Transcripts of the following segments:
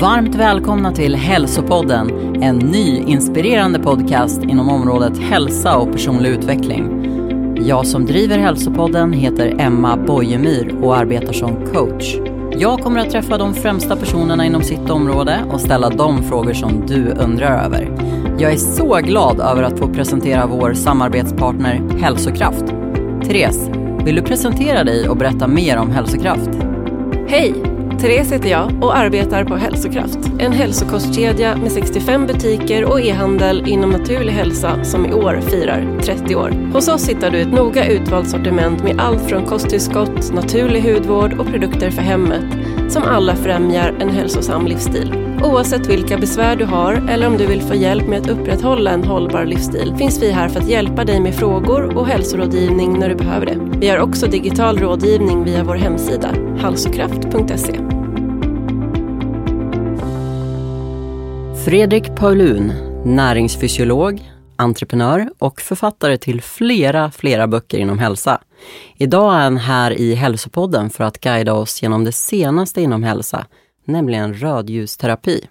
Varmt välkomna till Hälsopodden, en ny inspirerande podcast inom området hälsa och personlig utveckling. Jag som driver Hälsopodden heter Emma Bojemyr och arbetar som coach. Jag kommer att träffa de främsta personerna inom sitt område och ställa de frågor som du undrar över. Jag är så glad över att få presentera vår samarbetspartner Hälsokraft. Therese, vill du presentera dig och berätta mer om Hälsokraft? Hej! Therese heter jag och arbetar på Hälsokraft. En hälsokostkedja med 65 butiker och e-handel inom naturlig hälsa som i år firar 30 år. Hos oss hittar du ett noga utvalt sortiment med allt från kosttillskott, naturlig hudvård och produkter för hemmet som alla främjar en hälsosam livsstil. Oavsett vilka besvär du har eller om du vill få hjälp med att upprätthålla en hållbar livsstil finns vi här för att hjälpa dig med frågor och hälsorådgivning när du behöver det. Vi har också digital rådgivning via vår hemsida, halsokraft.se. Fredrik Paulun, näringsfysiolog, entreprenör och författare till flera, flera böcker inom hälsa. Idag är han här i Hälsopodden för att guida oss genom det senaste inom hälsa, nämligen rödljusterapi.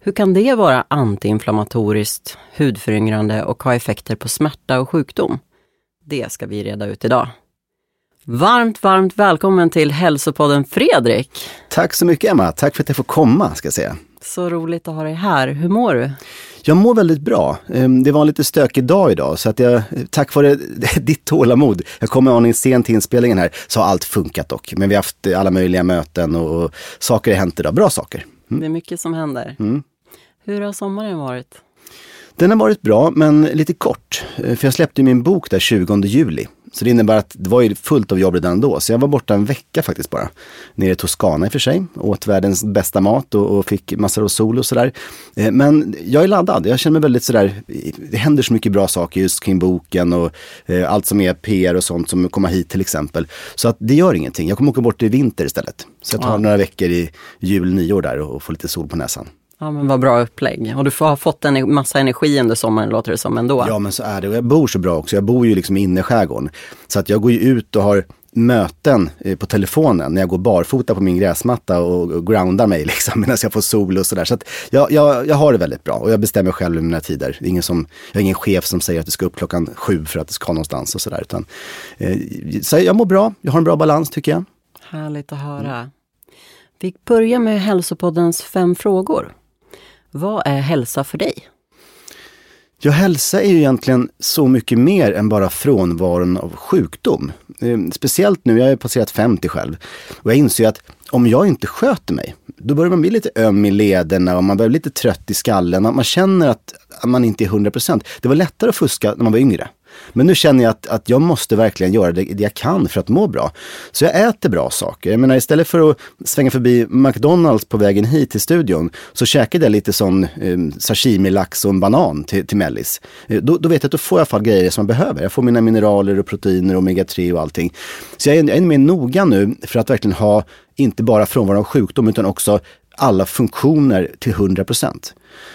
Hur kan det vara antiinflammatoriskt, hudföryngrande och ha effekter på smärta och sjukdom? Det ska vi reda ut idag. Varmt, varmt välkommen till Hälsopodden Fredrik! Tack så mycket Emma, tack för att jag får komma ska jag säga. Så roligt att ha dig här. Hur mår du? Jag mår väldigt bra. Ehm, Det var en lite stökig dag idag så att jag, tack vare ditt tålamod, jag kom aning sent till inspelningen här, så har allt funkat dock. Men vi har haft alla möjliga möten och, saker har hänt idag, bra saker. Det är mycket som händer. Mm. Hur har sommaren varit? Den har varit bra men lite kort. Eh, För jag släppte min bok där 20 juli. Så det innebär att det var ju fullt av jobb redan då. Så jag var borta en vecka faktiskt bara. Nere i Toscana i och för sig. Åt världens bästa mat och, och fick massor av sol och sådär. Eh, Men jag är laddad. Jag känner mig väldigt sådär, det händer så mycket bra saker just kring boken och eh, allt som är PR och sånt som kommer hit till exempel. Så att det gör ingenting. Jag kommer åka bort i vinter istället. Så jag tar Ja. några veckor i jul, nyår där och, och får lite sol på näsan. Ja, men vad bra upplägg. Och du får ha fått en massa energi under sommaren låter det som ändå. Ja men så är det och jag bor så bra också. Jag bor ju liksom inne i skärgården. Så att jag går ju ut och har möten eh, på telefonen när jag går barfota på min gräsmatta och, groundar mig liksom medan jag får sol och sådär. Så att jag, jag, jag har det väldigt bra och jag bestämmer själv mina tider. Ingen som, jag har ingen chef som säger att du ska upp klockan sju för att du ska någonstans och sådär. Eh, så jag mår bra, jag har en bra balans tycker jag. Härligt att höra. Vi börjar med Hälsopoddens fem frågor. Vad är hälsa för dig? Ja, hälsa är ju egentligen så mycket mer än bara frånvaron av sjukdom. Eh, speciellt nu, jag har ju passerat 50 själv. Och jag inser ju att om jag inte sköter mig, då börjar man bli lite öm i lederna och man börjar bli lite trött i skallen. Man känner att man inte är 100%. Det var lättare att fuska när man var yngre. Men nu känner jag att, att jag måste verkligen göra det, det jag kan för att må bra. Så jag äter bra saker. Jag menar istället för att svänga förbi McDonalds på vägen hit till studion så käkade jag lite sån eh, sashimi-lax och en banan till, till mellis. Eh, då, då vet jag att då får jag i alla fall grejer som jag behöver. Jag får mina mineraler och proteiner, omega-3 och allting. Så jag är, jag är mer noga nu för att verkligen ha inte bara frånvaro av sjukdom utan också alla funktioner till 100 procent.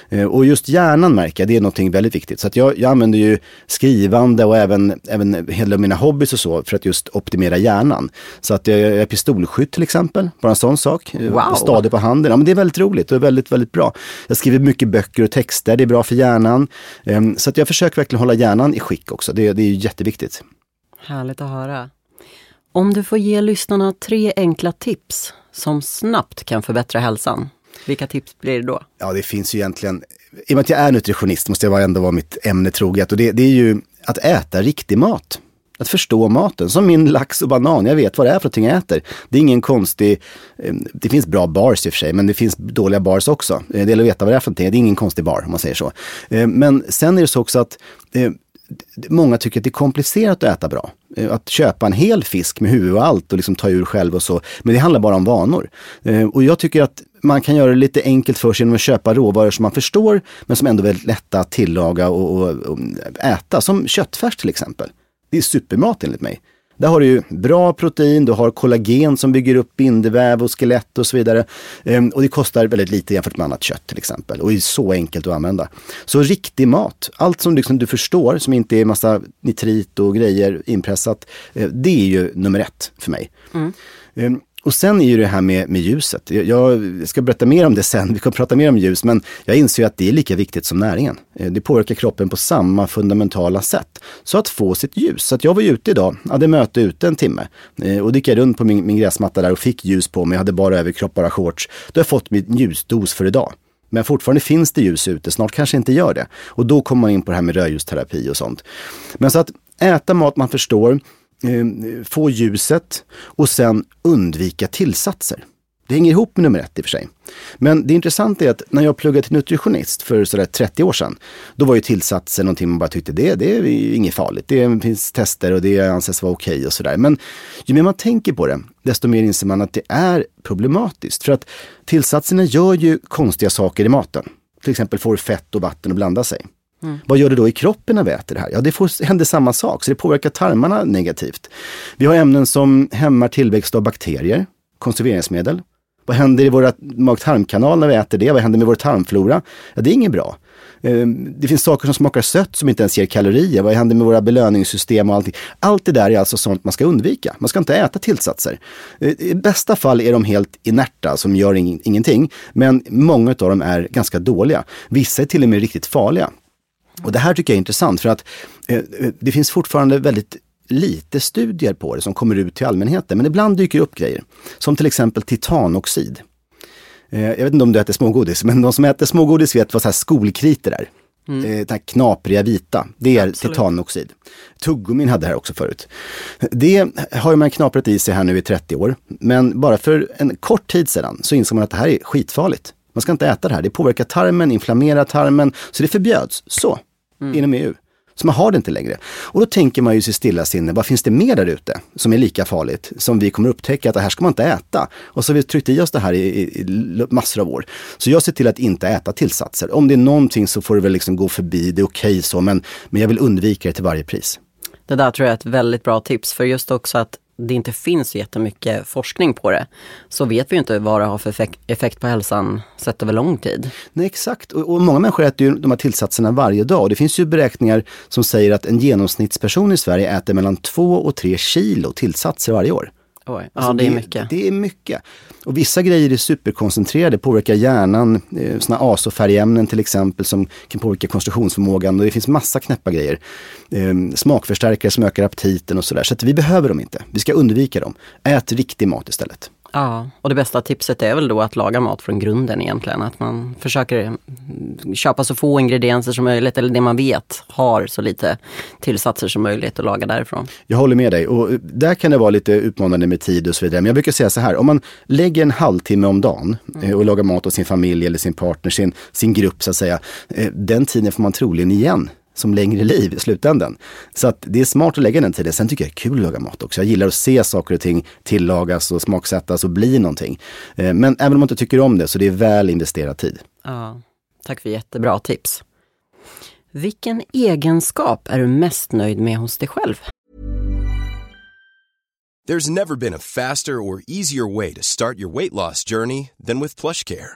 Eh, och just hjärnan märker jag, det är någonting väldigt viktigt. Så jag, jag använder ju skrivande och även, även hela mina hobbys och så för att just optimera hjärnan. Så att jag, jag är pistolskytt till exempel, bara en sån sak. Eh, wow. Stadig på handen. Ja men det är väldigt roligt och väldigt, väldigt bra. Jag skriver mycket böcker och texter, det är bra för hjärnan. Ehm, så att jag försöker verkligen hålla hjärnan i skick också, det, det är jätteviktigt. Härligt att höra. Om du får ge lyssnarna tre enkla tips som snabbt kan förbättra hälsan, vilka tips blir det då? Ja, det finns ju egentligen, i och med att jag är nutritionist måste jag ändå vara mitt ämne troget och det, det är ju att äta riktig mat. Att förstå maten, som min lax och banan. Jag vet vad det är för någonting jag äter. Det är ingen konstig, ehm, det finns bra bars i och för sig, men det finns dåliga bars också. Eh, det gäller att veta vad det är för någonting. Det är ingen konstig bar om man säger så. Eh, men sen är det så också att eh, många tycker att det är komplicerat att äta bra. Eh, att köpa en hel fisk med huvud och allt och liksom ta ur själv och så. Men det handlar bara om vanor. Eh, och jag tycker att man kan göra det lite enkelt för sig genom att köpa råvaror som man förstår men som ändå är väldigt lätta att tillaga och, och, och äta. Som köttfärs till exempel. Det är supermat enligt mig. Där har du ju bra protein, du har kollagen som bygger upp bindeväv och skelett och så vidare. Ehm, och det kostar väldigt lite jämfört med annat kött till exempel och är så enkelt att använda. Så riktig mat, allt som liksom du förstår som inte är massa nitrit och grejer inpressat, eh, det är ju nummer ett för mig. Mm. Ehm, och sen är ju det här med, med ljuset. Jag, jag, ska berätta mer om det sen, vi kommer prata mer om ljus, men jag inser att det är lika viktigt som näringen. Eh, det påverkar kroppen på samma fundamentala sätt. Så att få sitt ljus. Så att jag var ju ute idag, hade möte ute en timme eh, Och då gick jag runt på min, min gräsmatta där och fick ljus på mig, jag hade bara överkropp, bara shorts. Då har jag fått min ljusdos för idag. Men fortfarande finns det ljus ute, snart kanske inte gör det. Och då kommer man in på det här med rödljusterapi och sånt. Men så att äta mat man förstår, Ehm, få ljuset och sen undvika tillsatser. Det hänger ihop med nummer ett i och för sig. Men det intressanta är att när jag pluggade till nutritionist för sådär 30 år sedan, då var ju tillsatser någonting man bara tyckte det, det är inget farligt. Det finns tester och det anses vara okej okay och sådär. Men ju mer man tänker på det, desto mer inser man att det är problematiskt. För att tillsatserna gör ju konstiga saker i maten. Till exempel får fett och vatten att blanda sig. Mm. Vad gör det då i kroppen när vi äter det här? Ja, det får, händer samma sak, så det påverkar tarmarna negativt. Vi har ämnen som hämmar tillväxt av bakterier, konserveringsmedel. Vad händer i våra mag-tarmkanal när vi äter det? Vad händer med vår tarmflora? Ja, det är inget bra. Ehm, det finns saker som smakar sött som inte ens ger kalorier. Vad händer med våra belöningssystem och allting? Allt det där är alltså sånt man ska undvika. Man ska inte äta tillsatser. Eh, I bästa fall är de helt inerta, som gör ingenting. Men många av dem är ganska dåliga. Vissa är till och med riktigt farliga. Och det här tycker jag är intressant för att eh, eh, det finns fortfarande väldigt lite studier på det som kommer ut till allmänheten. Men ibland dyker upp grejer. Som till exempel titanoxid. Eh, jag vet inte om du äter smågodis, men de som äter smågodis vet vad så här skolkriter är. Mm. Eh, det här knapriga vita, det är Absolut. titanoxid. Tuggummin hade det här också förut. Det har man knaprat i sig här nu i 30 år. Men bara för en kort tid sedan så insåg man att det här är skitfarligt. Man ska inte äta det här, det påverkar tarmen, inflammerar tarmen. Så det förbjöds, så, mm. inom EU. Så man har det inte längre. Och då tänker man ju sig stilla sinne, vad finns det mer där ute som är lika farligt? Som vi kommer upptäcka att det här ska man inte äta. Och så har vi tryckt i oss det här i, i, i massor av år. Så jag ser till att inte äta tillsatser. Om det är någonting så får det väl liksom gå förbi, det är okej okay så, men, men jag vill undvika det till varje pris. Det där tror jag är ett väldigt bra tips för just också att det inte finns så jättemycket forskning på det, så vet vi ju inte vad det har för effekt på hälsan sett över lång tid. Nej exakt, och, och många människor äter ju de här tillsatserna varje dag. Och det finns ju beräkningar som säger att en genomsnittsperson i Sverige äter mellan 2 och 3 kilo tillsatser varje år. Oj. Alltså ja, det är mycket. Det, är mycket. Och vissa grejer är superkoncentrerade, påverkar hjärnan. Eh, såna azofärgämnen till exempel som kan påverka koncentrationsförmågan. Och det finns massa knäppa grejer. Eh, smakförstärkare som ökar aptiten och sådär. Så att vi behöver dem inte. Vi ska undvika dem. Ät riktig mat istället. Ja, och det bästa tipset är väl då att laga mat från grunden egentligen. Att man försöker köpa så få ingredienser som möjligt, eller det man vet har så lite tillsatser som möjligt och laga därifrån. Jag håller med dig och där kan det vara lite utmanande med tid och så vidare. Men jag brukar säga så här, om man lägger en halvtimme om dagen mm. och lagar mat åt sin familj eller sin partner, sin, sin grupp så att säga. Eh, den tiden får man troligen igen som längre liv i slutändan. Så att det är smart att lägga den tiden. Sen tycker jag det är kul att laga mat också. Jag gillar att se saker och ting tillagas och smaksättas och bli någonting. Eh, men även om man inte tycker om det så det är väl investerad tid. Ja, tack för jättebra tips. Vilken egenskap är du mest nöjd med hos dig själv? There's never been a faster or easier way to start your weight loss journey than with PlushCare.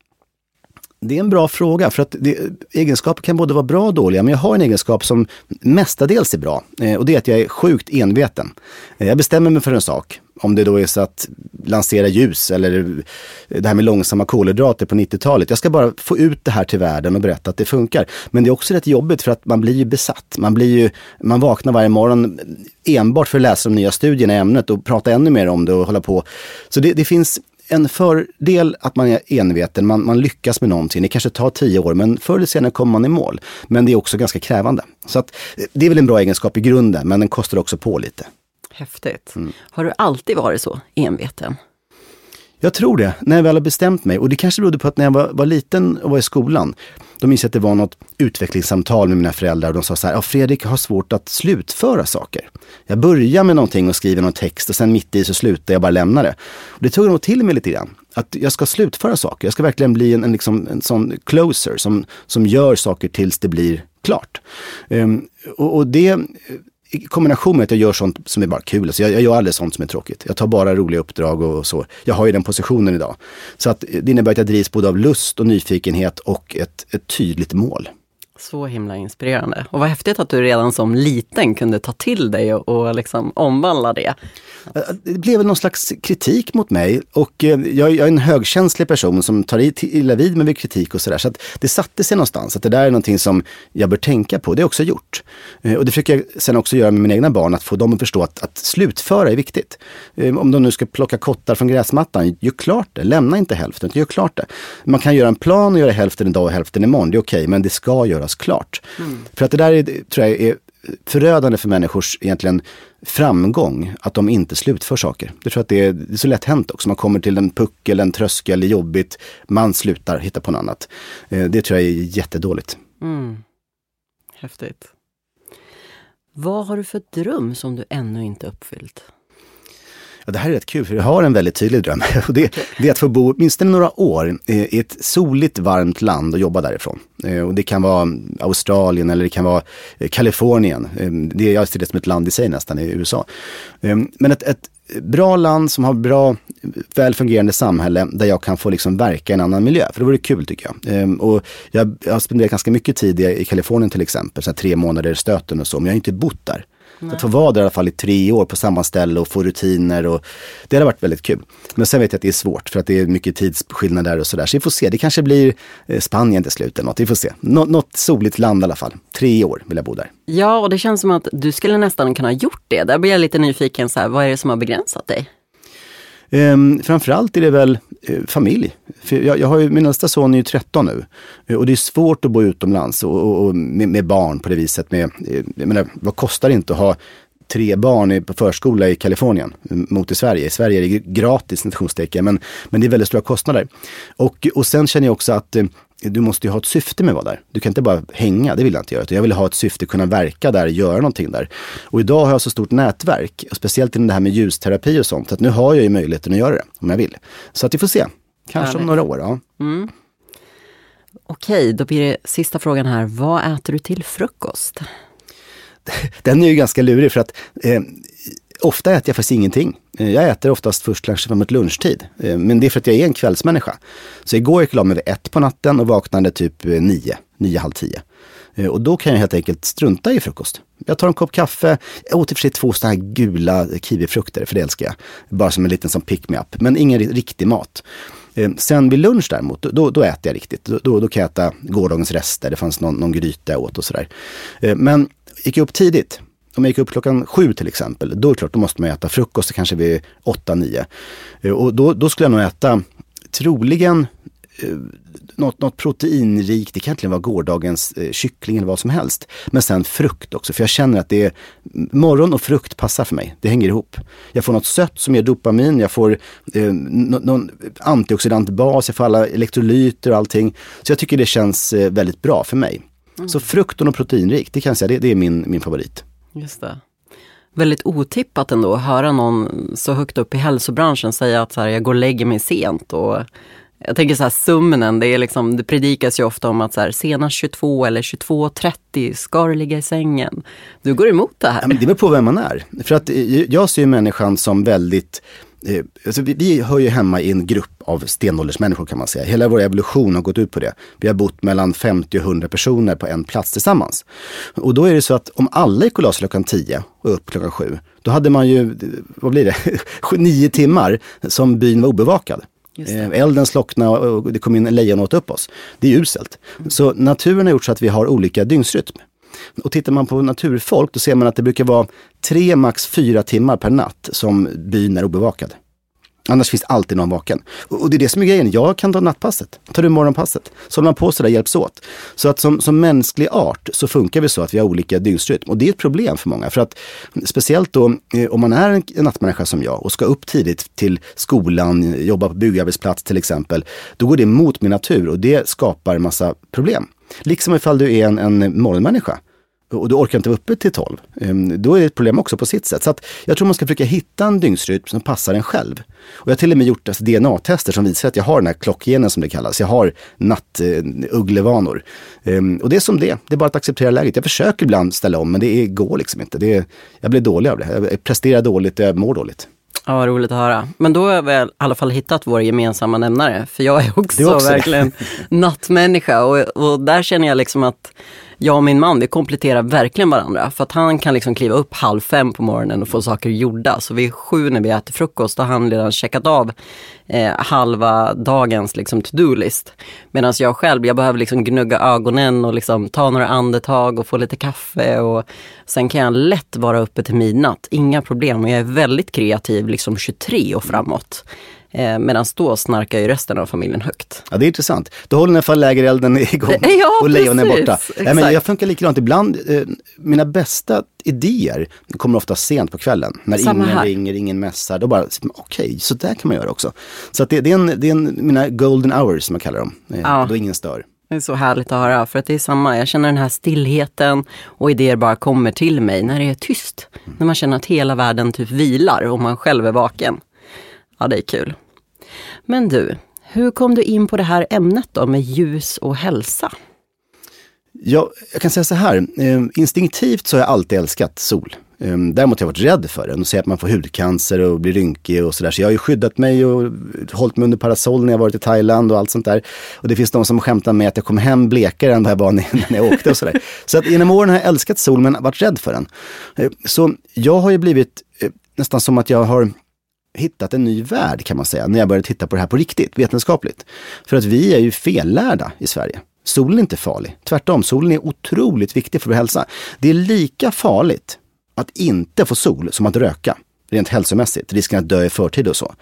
Det är en bra fråga, för att det, egenskaper kan både vara bra och dåliga. Men jag har en egenskap som mestadels är bra. Eh, och det är att jag är sjukt enveten. Eh, jag bestämmer mig för en sak. Om det då är så att lansera ljus eller eh, det här med långsamma kolhydrater på 90-talet. Jag ska bara få ut det här till världen och berätta att det funkar. Men det är också rätt jobbigt för att man blir ju besatt. Man, blir ju, man vaknar varje morgon enbart för att läsa de nya studierna i ämnet och prata ännu mer om det och hålla på. Så det, det finns en fördel att man är enveten, man, man lyckas med någonting. Det kanske tar tio år, men förr eller senare kommer man i mål. Men det är också ganska krävande. Så att, det är väl en bra egenskap i grunden, men den kostar också på lite. Häftigt. Mm. Har du alltid varit så enveten? Jag tror det, när jag väl har bestämt mig. Och det kanske berodde på att när jag var, var liten och var i skolan, då minns jag att det var något utvecklingssamtal med mina föräldrar och de sa så här, ja Fredrik har svårt att slutföra saker. Jag börjar med någonting och skriver någon text och sen mitt i så slutar jag bara lämna det. Och det tog nog till mig lite grann. Att jag ska slutföra saker. Jag ska verkligen bli en, en, liksom, en sån closer som, som gör saker tills det blir klart. Um, och, och, det i kombination med att jag gör sånt som är bara kul. Alltså jag, jag gör aldrig sånt som är tråkigt. Jag tar bara roliga uppdrag och så. Jag har ju den positionen idag. Så att det innebär att jag drivs både av lust och nyfikenhet och ett, ett tydligt mål. Så himla inspirerande. Och vad häftigt att du redan som liten kunde ta till dig och, och liksom omvandla det. Det blev någon slags kritik mot mig och eh, jag, jag, är en högkänslig person som tar illa vid mig vid kritik och sådär. Så att det satte sig någonstans att det där är någonting som jag bör tänka på. Det har jag också gjort. Eh, och det försöker jag sen också göra med mina egna barn, att få dem att förstå att, att slutföra är viktigt. Eh, om de nu ska plocka kottar från gräsmattan, gör klart det. Lämna inte hälften, utan gör klart det. Man kan göra en plan och göra hälften idag och hälften imorgon. Det är okej, okay, men det ska göras klart. Mm. För att det där är, tror jag är förödande för människors egentligen framgång att de inte slutför saker. Jag tror att det är, det är så lätt hänt också. Man kommer till en puckel, en tröskel, det är jobbigt. Man slutar, hitta på något annat. Eh, det tror jag är jättedåligt. Mm. Häftigt. Vad har du för dröm som du ännu inte uppfyllt? Ja, det här är rätt kul, för jag har en väldigt tydlig dröm. Och det, det är att få bo åtminstone några år i ett soligt, varmt land och jobba därifrån. Eh, och det kan vara Australien eller det kan vara eh, Kalifornien. Ehm, det är, jag ser det som ett land i sig nästan, i USA. Ehm, men ett, ett bra land som har bra, väl fungerande samhälle där jag kan få liksom verka i en annan miljö. För det vore kul tycker jag. Ehm, och jag, jag har spenderat ganska mycket tid i, i Kalifornien till exempel, så tre månader i stöten och så, men jag har inte bott där. Nej. Att få vara där i alla fall i tre år på samma ställe och få rutiner och det har varit väldigt kul. Men sen vet jag att det är svårt för att det är mycket tidsskillnader och sådär. Så vi får se, det kanske blir eh, Spanien till slut eller något. Vi får se. Nå något soligt land i alla fall. Tre år vill jag bo där. Ja, och det känns som att du skulle nästan kunna ha gjort det. Där blir jag lite nyfiken, så här, vad är det som har begränsat dig? Ehm, framförallt är det väl eh, familj. För jag, jag har ju, min äldsta son är ju 13 nu. Eh, och det är svårt att bo utomlands och, och, och med, med, barn på det viset. Med, eh, jag menar, vad kostar det inte att ha tre barn på förskola i Kalifornien mot i Sverige. I Sverige är det gratis, men, men det är väldigt stora kostnader. Och, och sen känner jag också att du måste ju ha ett syfte med att vara där. Du kan inte bara hänga, det vill jag inte göra. Jag vill ha ett syfte, kunna verka där, göra någonting där. Och idag har jag så stort nätverk, speciellt inom det här med ljusterapi och sånt, att nu har jag ju möjligheten att göra det om jag vill. Så att vi får se. Kanske om några år. Ja. Mm. Okej, då blir det sista frågan här. Vad äter du till frukost? den är ju ganska lurig för att eh, ofta äter jag faktiskt ingenting. Eh, jag äter oftast först kanske framåt lunchtid. Eh, men det är för att jag är en kvällsmänniska. Så igår gick jag la mig vid ett på natten och vaknade typ eh, nio, nio, halv tio. Och då kan jag helt enkelt strunta i frukost. Jag tar en kopp kaffe, jag åt i och för sig två sådana här gula kiwifrukter, för det älskar jag. Bara som en liten som pick-me-up, men ingen riktig mat. Sen vid lunch däremot, då, då äter jag riktigt. Då, då kan jag äta gårdagens rester, det fanns någon, någon gryta jag åt och sådär. Men gick jag upp tidigt, om jag gick upp klockan sju till exempel, då är det klart, då måste man äta frukost kanske vid åtta, nio. Eh, och då, då skulle jag nog äta troligen eh, något, något proteinrikt, det kan egentligen vara gårdagens eh, kyckling eller vad som helst. Men sen frukt också, för jag känner att det är morgon och frukt passar för mig. Det hänger ihop. Jag får något sött som ger dopamin, jag får eh, någon antioxidantbas, jag får alla elektrolyter och allting. Så jag tycker det känns eh, väldigt bra för mig. Mm. Så frukt och proteinrikt, det kan jag säga, det, det är min, min favorit. Just det. Väldigt otippat ändå att höra någon så högt upp i hälsobranschen säga att så här, jag går och lägger mig sent. Och jag tänker så här, sömnen, det, är liksom, det predikas ju ofta om att så här, senast 22 eller 22.30 ska du ligga i sängen. Du går emot det här. Ja, men det beror på vem man är. För att eh, jag ser människan som väldigt eh, alltså vi, vi hör ju hemma i en grupp av stenåldersmänniskor kan man säga. Hela vår evolution har gått ut på det. Vi har bott mellan 50 och 100 personer på en plats tillsammans. Och då är det så att om alla gick och la sig klockan 10 och upp klockan 7, då hade man ju, vad blir det, nio timmar som byn var obevakad. Eh, elden slocknade och det kom in lejon och åt upp oss. Det är uselt. Så naturen har gjort så att vi har olika dygnsrytm. Och tittar man på naturfolk då ser man att det brukar vara tre, max fyra timmar per natt som byn är obevakad. Annars finns alltid någon vaken. Och det är det som är grejen. Jag kan ta nattpasset, tar du morgonpasset. Så håller man på sådär hjälps åt. Så att som, som mänsklig art så funkar vi så att vi har olika dygnsrytm. Och det är ett problem för många. För att speciellt då eh, om man är en nattmänniska som jag och ska upp tidigt till skolan, jobba på byggarbetsplats till exempel. Då går det mot min natur och det skapar en massa problem. Liksom ifall du är en, en morgonmänniska och du orkar inte vara uppe till 12, ehm, då är det ett problem också på sitt sätt. Så att jag tror man ska försöka hitta en dygnsrytm som passar en själv. Och jag har till och med gjort alltså, DNA-tester som visar att jag har den här klockgenen som det kallas. Jag har nattugglevanor. Ehm, och det är som det Det är bara att acceptera läget. Jag försöker ibland ställa om, men det går liksom inte. Det är, jag blir dålig av det. Jag presterar dåligt, jag mår dåligt. Ja, vad roligt att höra. Men då har vi i alla fall hittat vår gemensamma nämnare. För jag är också, är också verkligen nattmänniska och, och där känner jag liksom att jag och min man, vi kompletterar verkligen varandra. För att han kan liksom kliva upp halv fem på morgonen och få saker gjorda. Så vid sju när vi äter frukost, då har han redan checkat av eh, halva dagens liksom, to-do-list. Medan jag själv, jag behöver liksom gnugga ögonen och liksom ta några andetag och få lite kaffe. Och sen kan jag lätt vara uppe till midnatt, inga problem. Och jag är väldigt kreativ liksom 23 och framåt. Eh, Medan då snarkar ju resten av familjen högt. Ja, det är intressant. Då håller i alla fall lägerelden igång ja, och lejonen är borta. Ja, men jag funkar likadant. Ibland, eh, mina bästa idéer kommer ofta sent på kvällen. När Samma ingen här. ringer, ingen mässar. Då bara, okej, okay, så där kan man göra också. Så det, det, är en, det är en, mina golden hours som jag kallar dem. Eh, ja. Då ingen stör. Det är så härligt att höra, för att det är samma. Jag känner den här stillheten och idéer bara kommer till mig när det är tyst. När man känner att hela världen typ vilar och man själv är vaken. Ja, det är kul. Men du, hur kom du in på det här ämnet då med ljus och hälsa? Ja, jag kan säga så här, ehm, instinktivt så har jag alltid älskat sol. Ehm, däremot har jag varit rädd för den och säger att man får hudcancer och blir rynkig och sådär. Så jag har ju skyddat mig och hållit mig under parasoll när jag varit i Thailand och allt sånt där. Och det finns de som skämtar med att jag kom hem blekare än vad jag var när jag åkte och sådär. Så att genom åren har jag älskat sol men varit rädd för den. Ehm, så jag har ju blivit eh, nästan som att jag har hittat en ny värld kan man säga, när jag började titta på det här på riktigt, vetenskapligt. För att vi är ju fellärda i Sverige. Solen är inte farlig. Tvärtom, solen är otroligt viktig för vår hälsa. Det är lika farligt att inte få sol som att röka. Rent hälsomässigt, risken att dö i förtid och så.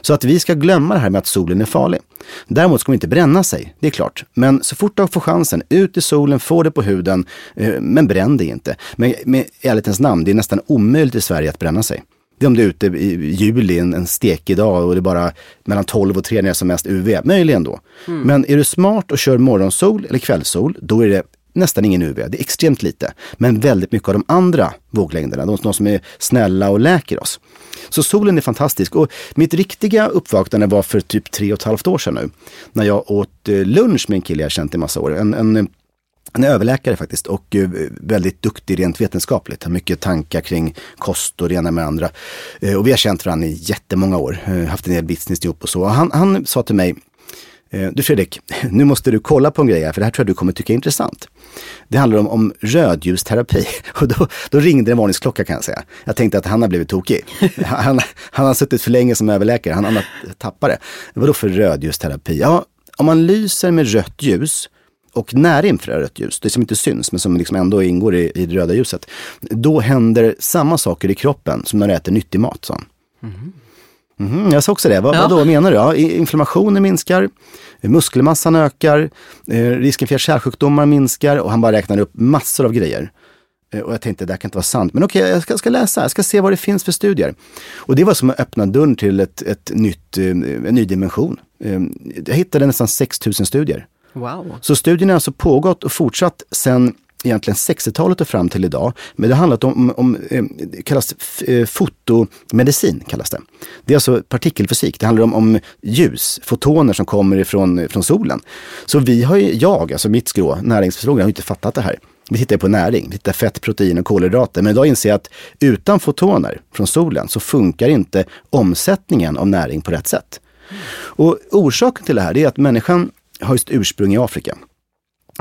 Så att vi ska glömma det här med att solen är farlig. Däremot ska man inte bränna sig, det är klart. Men så fort du får chansen, ut i solen, få det på huden, eh, men bränn dig inte. Men med ärlighetens namn, det är nästan omöjligt i Sverige att bränna sig. Det är om du är ute i juli, en, en stekig dag och det är bara mellan 12 och 3 när det är som mest UV. Möjligen då. Mm. Men är du smart och kör morgonsol eller kvällssol, då är det nästan ingen UV. Det är extremt lite. Men väldigt mycket av de andra våglängderna, de, de som är snälla och läker oss. Så solen är fantastisk. Och mitt riktiga uppvaknande var för typ tre och ett halvt år sedan nu. När jag åt eh, lunch med en kille jag känt i massa år. En, en han är överläkare faktiskt och eh, väldigt duktig rent vetenskapligt. Har mycket tankar kring kost och det ena med det andra. Eh, och vi har känt varandra i jättemånga år, eh, haft en del business ihop och så. Och han, han sa till mig, du Fredrik, nu måste du kolla på en grej här, för det här tror jag du kommer tycka är intressant. Det handlar om, om rödljusterapi. Och då, då ringde en varningsklocka kan jag säga. Jag tänkte att han har blivit tokig. Han, han har suttit för länge som överläkare, han har tappat det. Vadå för rödljusterapi? Ja, om man lyser med rött ljus och nära infrarött ljus, det som inte syns men som liksom ändå ingår i, i det röda ljuset, då händer samma saker i kroppen som när du äter nyttig mat. Så. Mm. Mm, jag sa också det. Vad, ja. vad då menar du? Ja, inflammationen minskar, muskelmassan ökar, eh, risken för hjärt-kärlsjukdomar minskar och han bara räknar upp massor av grejer. Eh, och jag tänkte, det här kan inte vara sant. Men okej, okay, jag ska, ska, läsa, jag ska se vad det finns för studier. Och det var som att öppna dörren till ett, ett nytt, eh, en ny dimension. Eh, jag hittade nästan 6000 studier. Wow. Så studien har alltså pågått och fortsatt sedan egentligen 60-talet och fram till idag. Men det har handlat om, om eh, det kallas eh, fotomedicin. Kallas det. det är alltså partikelfysik. Det handlar om, om ljus, fotoner som kommer ifrån från solen. Så vi har ju, jag, alltså mitt skrå, näringsfysiologer, har inte fattat det här. Vi tittar på näring, vi tittar fett, protein och kolhydrater. Men idag inser jag att utan fotoner från solen så funkar inte omsättningen av näring på rätt sätt. Och orsaken till det här är att människan har sitt ursprung i Afrika.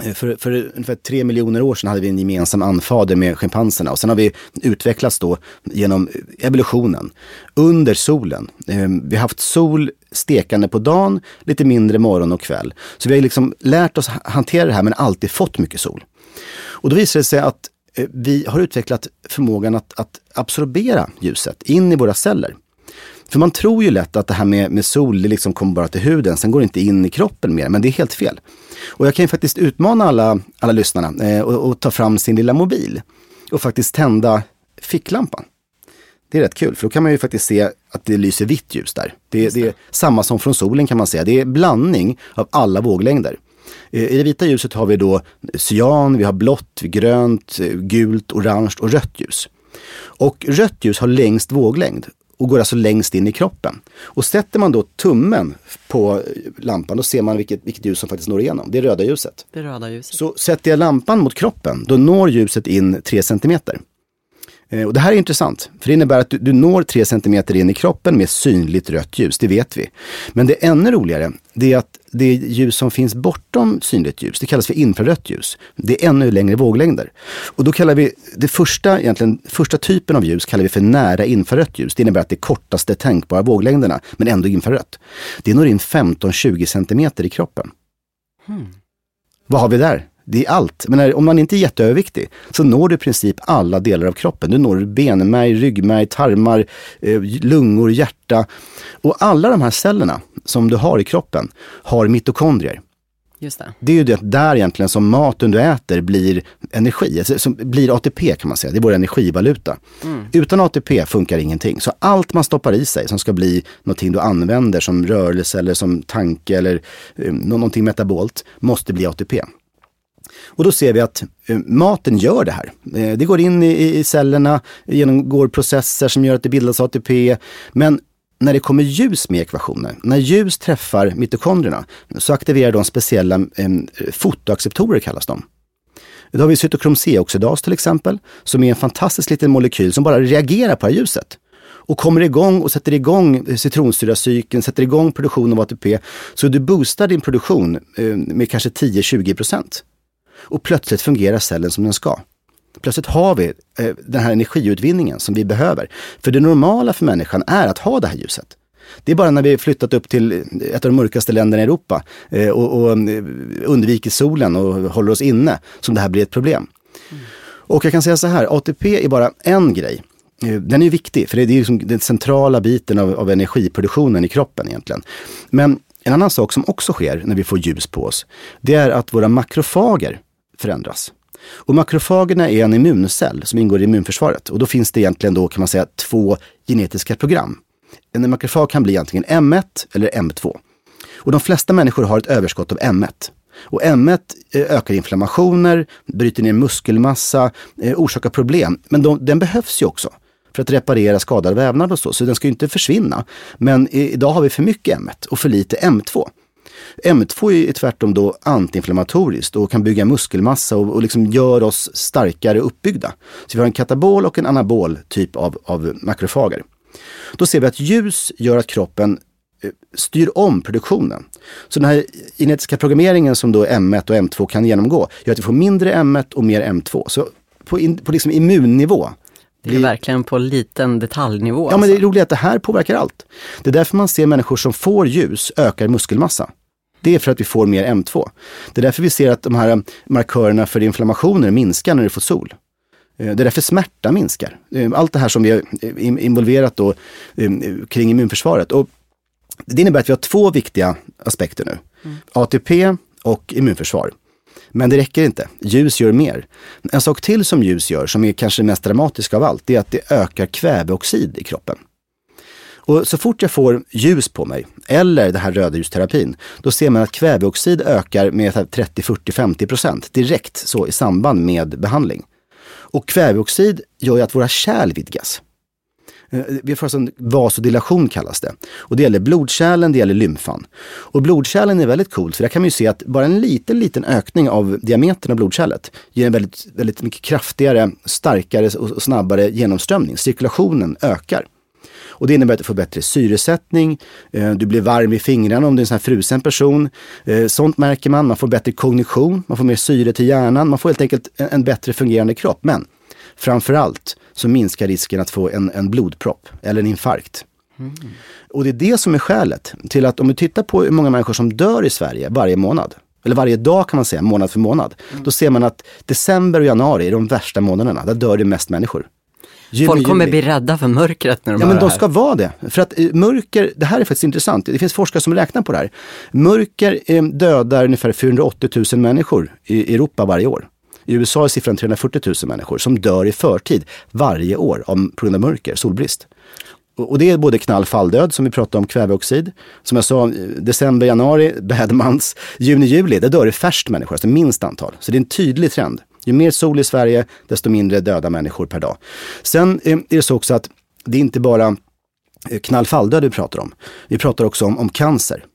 Eh, för, för ungefär tre miljoner år sedan hade vi en gemensam anfader med schimpanserna och sen har vi utvecklats då genom evolutionen under solen. Eh, vi har haft sol stekande på dagen, lite mindre morgon och kväll. Så vi har liksom lärt oss hantera det här men alltid fått mycket sol. Och då visar det sig att eh, vi har utvecklat förmågan att, att absorbera ljuset in i våra celler. För man tror ju lätt att det här med, med sol, det liksom kommer bara till huden, sen går det inte in i kroppen mer, men det är helt fel. Och jag kan ju faktiskt utmana alla, alla lyssnarna eh, och, och, ta fram sin lilla mobil och faktiskt tända ficklampan. Det är rätt kul, för då kan man ju faktiskt se att det lyser vitt ljus där. Det, det. det är samma som från solen kan man säga. Det är blandning av alla våglängder. Eh, I det vita ljuset har vi då cyan, vi har blått, grönt, eh, gult, orange och rött ljus. Och rött ljus har längst våglängd och går alltså längst in i kroppen. Och sätter man då tummen på lampan, då ser man vilket, vilket ljus som faktiskt når igenom. Det är röda ljuset. Det röda ljuset. Så sätter jag lampan mot kroppen, då når ljuset in 3 centimeter. Eh, och det här är intressant, för det innebär att du, du når 3 cm in i kroppen med synligt rött ljus, det vet vi. Men det är ännu roligare, det är att det ljus som finns bortom synligt ljus, det kallas för infrarött ljus. Det är ännu längre våglängder. Och då kallar vi det första, egentligen, första typen av ljus kallar vi för nära infrarött ljus. Det innebär att det är kortaste tänkbara våglängderna, men ändå infrarött. Det når in 15-20 cm i kroppen. Hmm. Vad har vi där? Det är allt. Men om man inte är jätteöverviktig så når du i princip alla delar av kroppen. Du når benmärg, ryggmärg, tarmar, eh, lungor, hjärta. Och alla de här cellerna som du har i kroppen har mitokondrier. Just det. det är ju det där egentligen som maten du äter blir energi, alltså, som blir ATP kan man säga. Det är vår energivaluta. Mm. Utan ATP funkar ingenting. Så allt man stoppar i sig som ska bli någonting du använder som rörelse eller som tanke eller eh, någonting metabolt måste bli ATP. Och då ser vi att eh, maten gör det här. Eh, det går in i, cellerna, genomgår processer som gör att det bildas ATP. Men när det kommer ljus med ekvationen, när ljus träffar mitokondrierna, så aktiverar de speciella eh, fotoacceptorer kallas de. Då har vi cytokrom C-oxidas till exempel, som är en fantastisk liten molekyl som bara reagerar på det här ljuset och kommer igång och sätter igång citronsyracykeln, sätter igång produktionen av ATP. Så du boostar din produktion eh, med kanske 10-20 procent och plötsligt fungerar cellen som den ska. Plötsligt har vi eh, den här energiutvinningen som vi behöver. För det normala för människan är att ha det här ljuset. Det är bara när vi flyttat upp till ett av de mörkaste länderna i Europa eh, och, och eh, undviker solen och håller oss inne som det här blir ett problem. Mm. Och jag kan säga så här, ATP är bara en grej. Eh, den är viktig, för det är liksom den centrala biten av, av energiproduktionen i kroppen egentligen. Men en annan sak som också sker när vi får ljus på oss, det är att våra makrofager förändras. Och makrofagerna är en immuncell som ingår i immunförsvaret och då finns det egentligen då kan man säga två genetiska program. En makrofag kan bli antingen M1 eller M2. Och de flesta människor har ett överskott av M1. Och M1 eh, ökar inflammationer, bryter ner muskelmassa, eh, orsakar problem. Men de, den behövs ju också för att reparera skadad vävnad och så, så den ska ju inte försvinna. Men idag har vi för mycket M1 och för lite M2. M2 är tvärtom då antiinflammatoriskt och kan bygga muskelmassa och, och liksom gör oss starkare uppbyggda. Så vi har en katabol och en anabol typ av, av makrofager. Då ser vi att ljus gör att kroppen eh, styr om produktionen. Så den här genetiska programmeringen som då M1 och M2 kan genomgå gör att vi får mindre M1 och mer M2. Så på, in, på liksom immunnivå det är verkligen på liten detaljnivå. Ja, alltså. men det är roligt att det här påverkar allt. Det är därför man ser människor som får ljus ökar muskelmassa. Det är för att vi får mer M2. Det är därför vi ser att de här markörerna för inflammationer minskar när du får sol. Eh, det är därför smärta minskar. Eh, allt det här som vi har involverat då eh, kring immunförsvaret. Och det innebär att vi har två viktiga aspekter nu. Mm. ATP och immunförsvar. Men det räcker inte. Ljus gör mer. En sak till som ljus gör, som är kanske det mest dramatiska av allt, det är att det ökar kväveoxid i kroppen. Och så fort jag får ljus på mig, eller det här rödljusterapin, då ser man att kväveoxid ökar med 30, 40, 50 procent direkt så i samband med behandling. Och kväveoxid gör ju att våra kärl vidgas. Eh, vi får alltså en vasodilation kallas det. Och det gäller blodkärlen, det gäller lymfan. Och blodkärlen är väldigt coolt för där kan man ju se att bara en liten, liten ökning av diametern av blodkärlet ger en väldigt, väldigt mycket kraftigare, starkare och snabbare genomströmning. Cirkulationen ökar. Och det innebär att du får bättre syresättning, eh, du blir varm i fingrarna om du är en sån här frusen person. Eh, sånt märker man, man får bättre kognition, man får mer syre till hjärnan, man får helt enkelt en bättre fungerande kropp. Men framförallt så minskar risken att få en, en blodpropp eller en infarkt. Mm. Och det är det som är skälet till att om du tittar på hur många människor som dör i Sverige varje månad, eller varje dag kan man säga, månad för månad. Mm. Då ser man att december och januari är de värsta månaderna. Där dör det mest människor. Juni, Folk kommer juli. bli rädda för mörkret när de Ja men de ska vara det. För att eh, mörker, det här är faktiskt intressant. Det finns forskare som räknar på det här. Mörker eh, dödar ungefär 480 000 människor i Europa varje år. I USA är siffran 340 000 människor som dör i förtid varje år om, på grund av mörker, solbrist. Och det är både knall falldöd som vi pratade om, kväveoxid. Som jag sa, december, januari, badmans, juni, juli, där dör det färst människor, alltså minst antal. Så det är en tydlig trend. Ju mer sol i Sverige, desto mindre döda människor per dag. Sen är det så också att det är inte bara eh, knallfalldöd vi pratar om. Vi pratar också om, om cancer.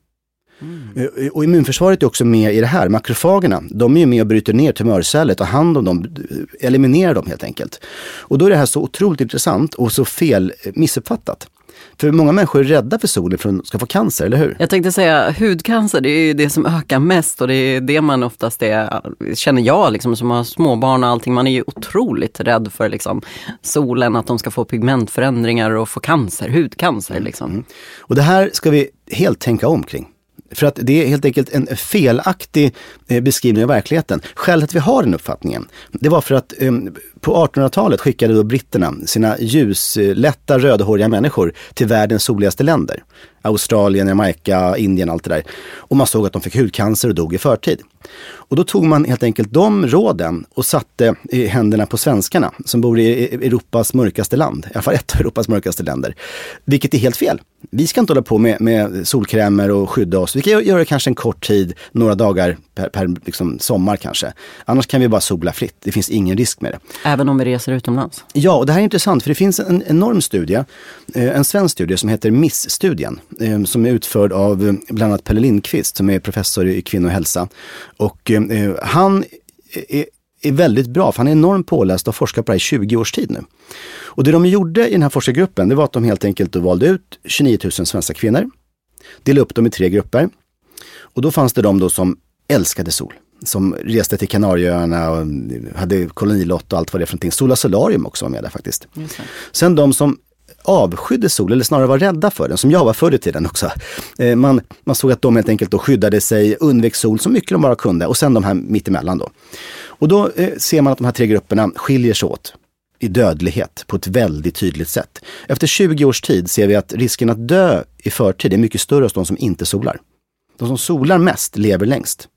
Mm. Och immunförsvaret är också med i det här. Makrofagerna, de är ju med och bryter ner tumörceller, tar hand om dem, eliminerar dem helt enkelt. Och då är det här så otroligt intressant och så fel missuppfattat. För många människor är rädda för solen för att de ska få cancer, eller hur? Jag tänkte säga hudcancer, det är ju det som ökar mest och det är det man oftast är, känner jag liksom som har småbarn och allting, man är ju otroligt rädd för liksom solen, att de ska få pigmentförändringar och få cancer, hudcancer liksom. Mm. Och det här ska vi helt tänka om kring. För att det är helt enkelt en felaktig eh, beskrivning av verkligheten. Skälet att vi har den uppfattningen, det var för att um, på 1800-talet skickade då britterna sina ljuslätta rödhåriga människor till världens soligaste länder. Australien, Jamaica, Indien, allt det där. Och man såg att de fick hudcancer och dog i förtid. Och då tog man helt enkelt de råden och satte i händerna på svenskarna som bor i Europas mörkaste land, i alla fall ett av Europas mörkaste länder. Vilket är helt fel. Vi ska inte hålla på med, med solkrämer och skydda oss. Vi kan göra det kanske en kort tid, några dagar per, per liksom sommar kanske. Annars kan vi bara sola fritt. Det finns ingen risk med det. Även om vi reser utomlands? Ja, och det här är intressant för det finns en enorm studie, eh, en svensk studie som heter MISS-studien, eh, som är utförd av eh, bland annat Pelle Lindqvist som är professor i kvinnohälsa. Och han är är väldigt bra, för han är enormt påläst och har forskat på det här i 20 års tid nu. Och det de gjorde i den här forskargruppen, det var att de helt enkelt valde ut 29 000 svenska kvinnor, delade upp dem i tre grupper. Och då fanns det de då som älskade sol som reste till Kanarieöarna och hade kolonilott och allt vad det är för någonting. Sola Solarium också var med där faktiskt. Sen de som avskydde sol, eller snarare var rädda för den, som jag var förr i tiden också. Eh, man, man såg att de helt enkelt då skyddade sig, undvek sol så mycket de bara kunde och sen de här mittemellan då. Och då eh, ser man att de här tre grupperna skiljer sig åt i dödlighet på ett väldigt tydligt sätt. Efter 20 års tid ser vi att risken att dö i förtid är mycket större hos de som inte solar. De som solar mest lever längst.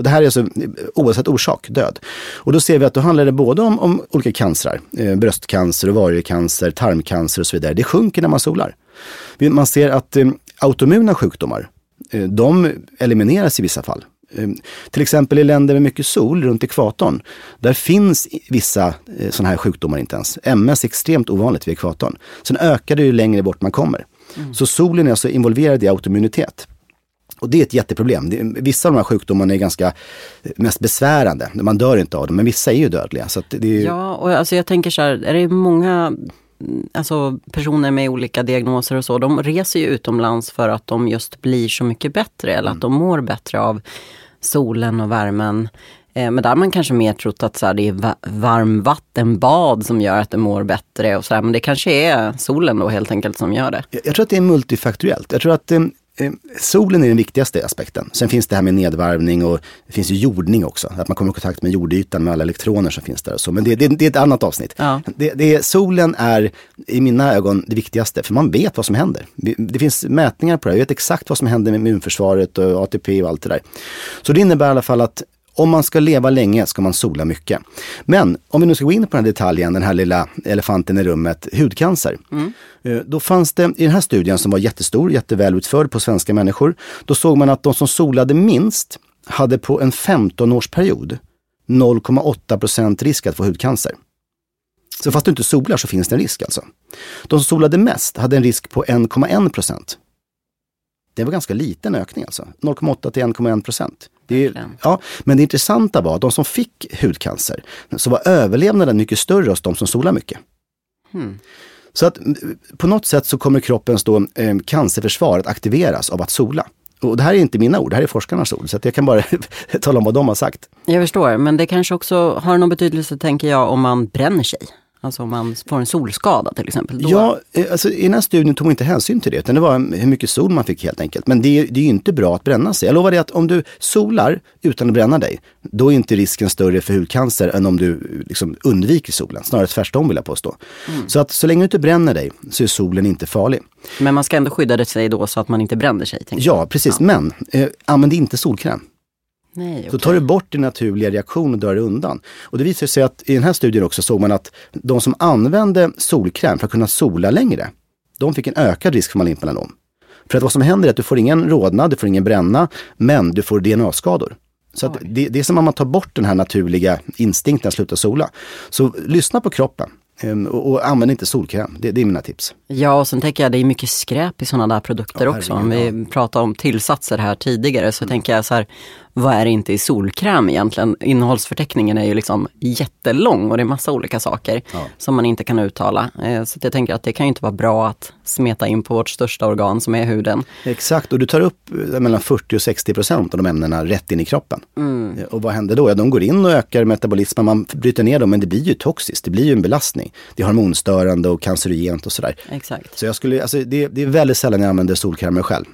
Och det här är alltså oavsett orsak, död. Och då ser vi att då handlar det både om, om olika cancrar, eh, bröstcancer, ovariecancer, tarmcancer och så vidare. Det sjunker när man solar. Man ser att eh, autoimmuna sjukdomar, eh, de elimineras i vissa fall. Eh, till exempel i länder med mycket sol runt ekvatorn, där finns vissa eh, sådana här sjukdomar inte ens. MS är extremt ovanligt vid ekvatorn. Sen ökar det ju längre bort man kommer. Mm. Så solen är alltså involverad i autoimmunitet. Och det är ett jätteproblem. Vissa av de här sjukdomarna är ganska eh, mest besvärande. Man dör inte av dem, men vissa är ju dödliga. Så det är... Ja, och alltså jag tänker så här, är det många alltså personer med olika diagnoser och så, de reser ju utomlands för att de just blir så mycket bättre eller att de mår bättre av solen och värmen. Eh, men där har man kanske mer trott att så här, det är varmvattenbad som gör att det mår bättre och så här, men det kanske är solen då helt enkelt som gör det. Jag, jag tror att det är multifaktoriellt. Jag tror att eh, solen är den viktigaste aspekten. Sen finns det här med nedvarvning och det finns ju jordning också. Att man kommer i kontakt med jordytan med alla elektroner som finns där. Och så. Men det, det, det är ett annat avsnitt. Ja. Det, det, solen är i mina ögon det viktigaste, för man vet vad som händer. Det finns mätningar på det här. Vi vet exakt vad som händer med immunförsvaret och ATP och allt det där. Så det innebär i alla fall att om man ska leva länge ska man sola mycket. Men om vi nu ska gå in på den här detaljen, den här lilla elefanten i rummet, hudcancer. Mm. Då fanns det i den här studien som var jättestor, jättevälutförd på svenska människor. Då såg man att de som solade minst hade på en 15-årsperiod 0,8 risk att få hudcancer. Så fast du inte solar så finns det en risk alltså. De som solade mest hade en risk på 1,1% Det var ganska liten ökning alltså. 0,8 till 1,1 procent. Det ja, men det intressanta var att de som fick hudcancer, så var överlevnaden mycket större hos de som solar mycket. Hmm. Så att på något sätt så kommer kroppens då, eh, cancerförsvar att aktiveras av att sola. Och det här är inte mina ord, det här är forskarnas ord. Så jag kan bara tala om vad de har sagt. Jag förstår, men det kanske också har någon betydelse, tänker jag, om man bränner sig. Alltså om man får en solskada till exempel? Då... Ja, eh, alltså, i den här studien tog man inte hänsyn till det, utan det var hur mycket sol man fick helt enkelt. Men det, det är ju inte bra att bränna sig. Jag lovar dig att om du solar utan att bränna dig, då är inte risken större för hudcancer än om du liksom undviker solen. Snarare tvärtom vill jag påstå. Mm. Så att så länge du inte bränner dig så är solen inte farlig. Men man ska ändå skydda sig då så att man inte bränner sig? Ja, precis. Ja. Men eh, använd inte solkräm. Nej, okay. Så tar du bort din naturliga reaktion och drar det undan. Och det visar sig att i den här studien också såg man att de som använde solkräm för att kunna sola längre, de fick en ökad risk för malignmelanom. För att vad som händer är att du får ingen rodnad, du får ingen bränna, men du får DNA-skador. Så det, det är som om man tar bort den här naturliga instinkten att sluta sola. Så lyssna på kroppen. Ehm, och, och använd inte solkräm, det, det, är mina tips. Ja, och sen tänker jag det är mycket skräp i sådana där produkter ja, också. Om vi pratade om tillsatser här tidigare så mm. tänker jag så här, vad är det inte i solkräm egentligen? Innehållsförteckningen är ju liksom jättelång och det är massa olika saker ja. som man inte kan uttala. Eh, så jag tänker att det kan ju inte vara bra att smeta in på vårt största organ som är huden. Exakt, och du tar upp eh, mellan 40 och 60 procent av de ämnena rätt in i kroppen. Mm. Eh, och vad händer då? Ja, de går in och ökar metabolismen, man bryter ner dem, men det blir ju toxiskt, det blir ju en belastning. Det är hormonstörande och cancerogent och sådär. Exakt. Så jag skulle, alltså, det, det är väldigt sällan jag använder solkrämer själv.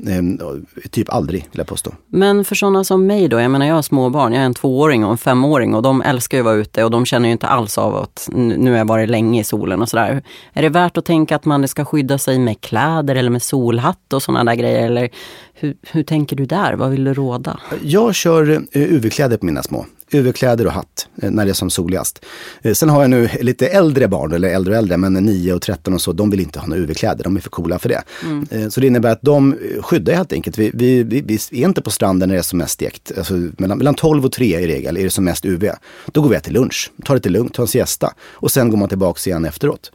typ aldrig, vill jag påstå. Men för sådana som mig då, jag menar jag har småbarn, jag är en tvååring och en femåring och de älskar ju att vara ute och de känner ju inte alls av att nu har jag varit länge i solen och sådär. Är det värt att tänka att man ska skydda sig med kläder eller med solhatt och sådana där grejer? Eller hur, hur tänker du där? Vad vill du råda? Jag kör eh, UV-kläder på mina små. UV-kläder och hatt eh, när det är som soligast. Eh, sen har jag nu lite äldre barn, eller äldre och äldre, men 9 och 13 och så, de vill inte ha några UV-kläder. De är för coola för det. Mm. Så det innebär att de skyddar helt enkelt. Vi, vi, vi, vi, är inte på stranden när det är som mest stekt. Alltså, mellan, mellan 12 och 3 i regel är det som mest UV. Då går vi till lunch, tar lite lugnt, tar en siesta och sen går man tillbaka igen efteråt.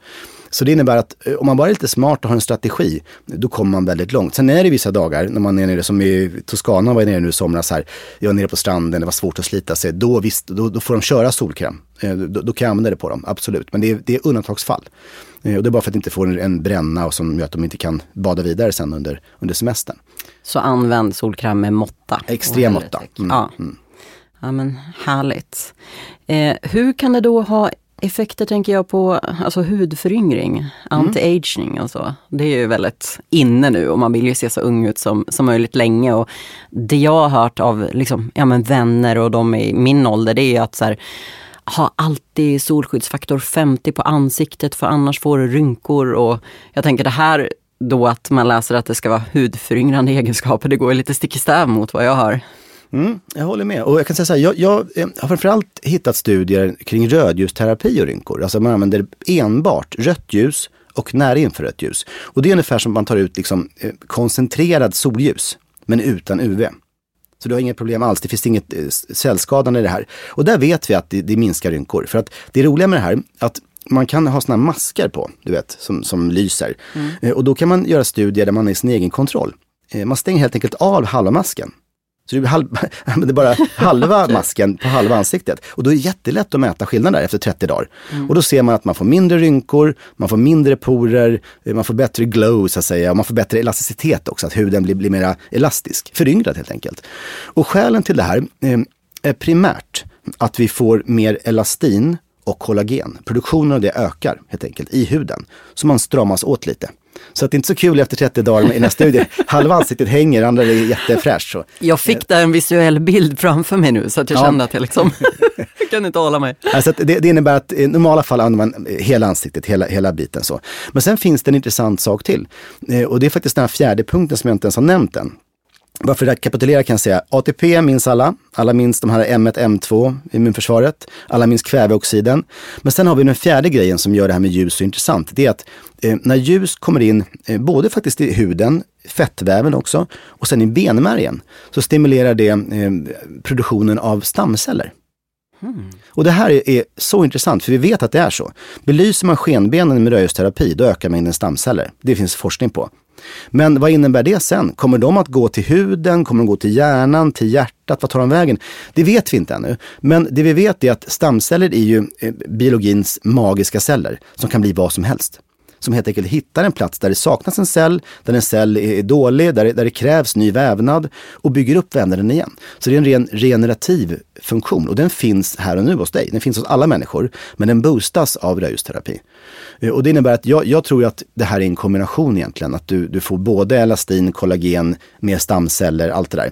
Så det innebär att eh, om man bara är lite smart och har en strategi, då kommer man väldigt långt. Sen är det vissa dagar när man är nere, som i Toscana var jag nere nu i somras här, jag var nere på stranden, det var svårt att slita sig. Då, visst, då, då får de köra solkräm. Eh, då, då, kan jag använda det på dem, absolut. Men det är, det är undantagsfall. Eh, och det är bara för att inte få en, en bränna och som gör att de inte kan bada vidare sen under, under semestern. Så använd solkräm med måtta? Extrem måtta. Mm. Ja. Mm. ja men härligt. Eh, hur kan det då ha effekter tänker jag på alltså hudföryngring, anti-aging och så. Det är ju väldigt inne nu och man vill ju se så ung ut som, som möjligt länge. Och det jag har hört av liksom, ja, men vänner och de i min ålder, det är att så här, ha alltid solskyddsfaktor 50 på ansiktet för annars får du rynkor. Och jag tänker det här då att man läser att det ska vara hudföryngrande egenskaper, det går lite stick i stäv mot vad jag har. Mm, jag håller med. Och jag kan säga så här, jag, jag eh, har framförallt hittat studier kring rödljusterapi och rynkor. Alltså man använder enbart rött ljus och nära infrarött ljus. Och det är ungefär som man tar ut liksom, eh, koncentrerad solljus, men utan UV. Så du har inget problem alls, det finns inget eh, cellskadande i det här. Och där vet vi att det, det minskar rynkor. För att det roliga med det här, att man kan ha sådana masker på, du vet, som, som lyser. Mm. Och då kan man göra studier där man är i sin egen kontroll. man stänger helt enkelt av halva masken. Så du halv, använder bara halva masken på halva ansiktet. Och då är det jättelätt att mäta skillnaden där efter 30 dagar. Mm. Och då ser man att man får mindre rynkor, man får mindre porer, eh, man får bättre glow så att säga och man får bättre elasticitet också, att huden blir, blir mer elastisk, föryngrad helt enkelt. Och skälen till det här eh, är primärt att vi får mer elastin och kollagen. Produktionen av det ökar helt enkelt i huden. Så man stramas åt lite. Så att det är inte så kul efter 30 dagar i här studien. Halva ansiktet hänger, andra är jättefräscht. Så. Jag fick där en visuell bild framför mig nu så att jag ja. kände att jag liksom kan inte hålla mig. Alltså det, det, innebär att i normala fall använder man hela ansiktet, hela, hela biten så. Men sen finns det en intressant sak till. Eh, och det är faktiskt den här fjärde punkten som jag inte ens har nämnt än. Bara för att rekapitulera kan jag säga, ATP minns alla. Alla minns de här M1, M2, immunförsvaret. Alla minns kväveoxiden. Men sen har vi den fjärde grejen som gör det här med ljus så intressant. Det är att eh, när ljus kommer in, eh, både faktiskt i huden, fettväven också, och sen i benmärgen, så stimulerar det eh, produktionen av stamceller. Mm. Och det här är, så intressant, för vi vet att det är så. Belyser man skenbenen med röjsterapi, då ökar mängden stamceller. Det finns forskning på. Men vad innebär det sen? Kommer de att gå till huden? Kommer de gå till hjärnan, till hjärtat? Vad tar de vägen? Det vet vi inte ännu. Men det vi vet är att stamceller är ju eh, biologins magiska celler som kan bli vad som helst som helt enkelt hittar en plats där det saknas en cell, där en cell är dålig, där det, där det krävs ny vävnad och bygger upp vävnaden igen. Så det är en ren regenerativ funktion och den finns här och nu hos dig. Den finns hos alla människor, men den boostas av röjusterapi. Eh, och det innebär att jag, jag, tror att det här är en kombination egentligen, att du, du får både elastin, kollagen, mer stamceller, allt det där.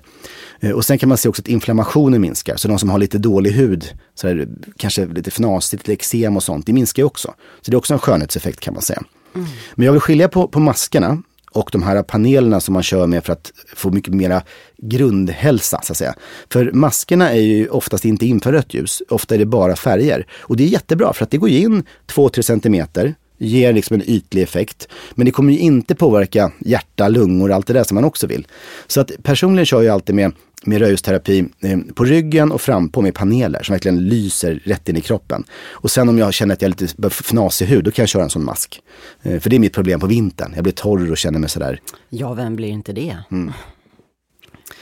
Eh, och sen kan man se också att inflammationen minskar. Så de som har lite dålig hud, så här, kanske lite fnasigt, lite eksem och sånt, det minskar ju också. Så det är också en skönhetseffekt kan man säga. Mm. Men jag vill skilja på, på maskerna och de här panelerna som man kör med för att få mycket mera grundhälsa så att säga. För maskerna är ju oftast inte infrarött ljus, ofta är det bara färger. Och det är jättebra för att det går in 2-3 centimeter ger liksom en ytlig effekt. Men det kommer ju inte påverka hjärta, lungor och allt det där som man också vill. Så att personligen kör jag alltid med med röjusterapi eh, på ryggen och frampå med paneler som verkligen lyser rätt in i kroppen. Och sen om jag känner att jag är lite fnasig hud, då kan jag köra en sån mask. Eh, för det är mitt problem på vintern. Jag blir torr och känner mig sådär. Ja, vem blir inte det? Mm.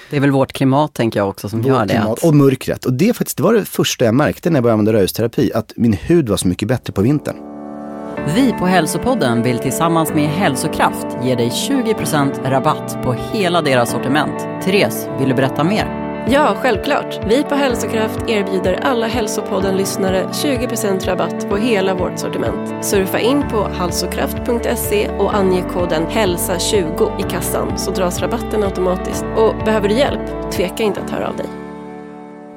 Det är väl vårt klimat tänker jag också som vårt gör det. Klimat och mörkret. Och det, faktiskt, det var det första jag märkte när jag började använda röjusterapi, att min hud var så mycket bättre på vintern. Vi på Hälsopodden vill tillsammans med Hälsokraft ge dig 20% rabatt på hela deras sortiment. Therese, vill du berätta mer? Ja, självklart. Vi på Hälsokraft erbjuder alla Hälsopodden-lyssnare 20% rabatt på hela vårt sortiment. Surfa in på halsokraft.se och ange koden HÄLSA20 i kassan så dras rabatten automatiskt. Och behöver du hjälp? Tveka inte att höra av dig.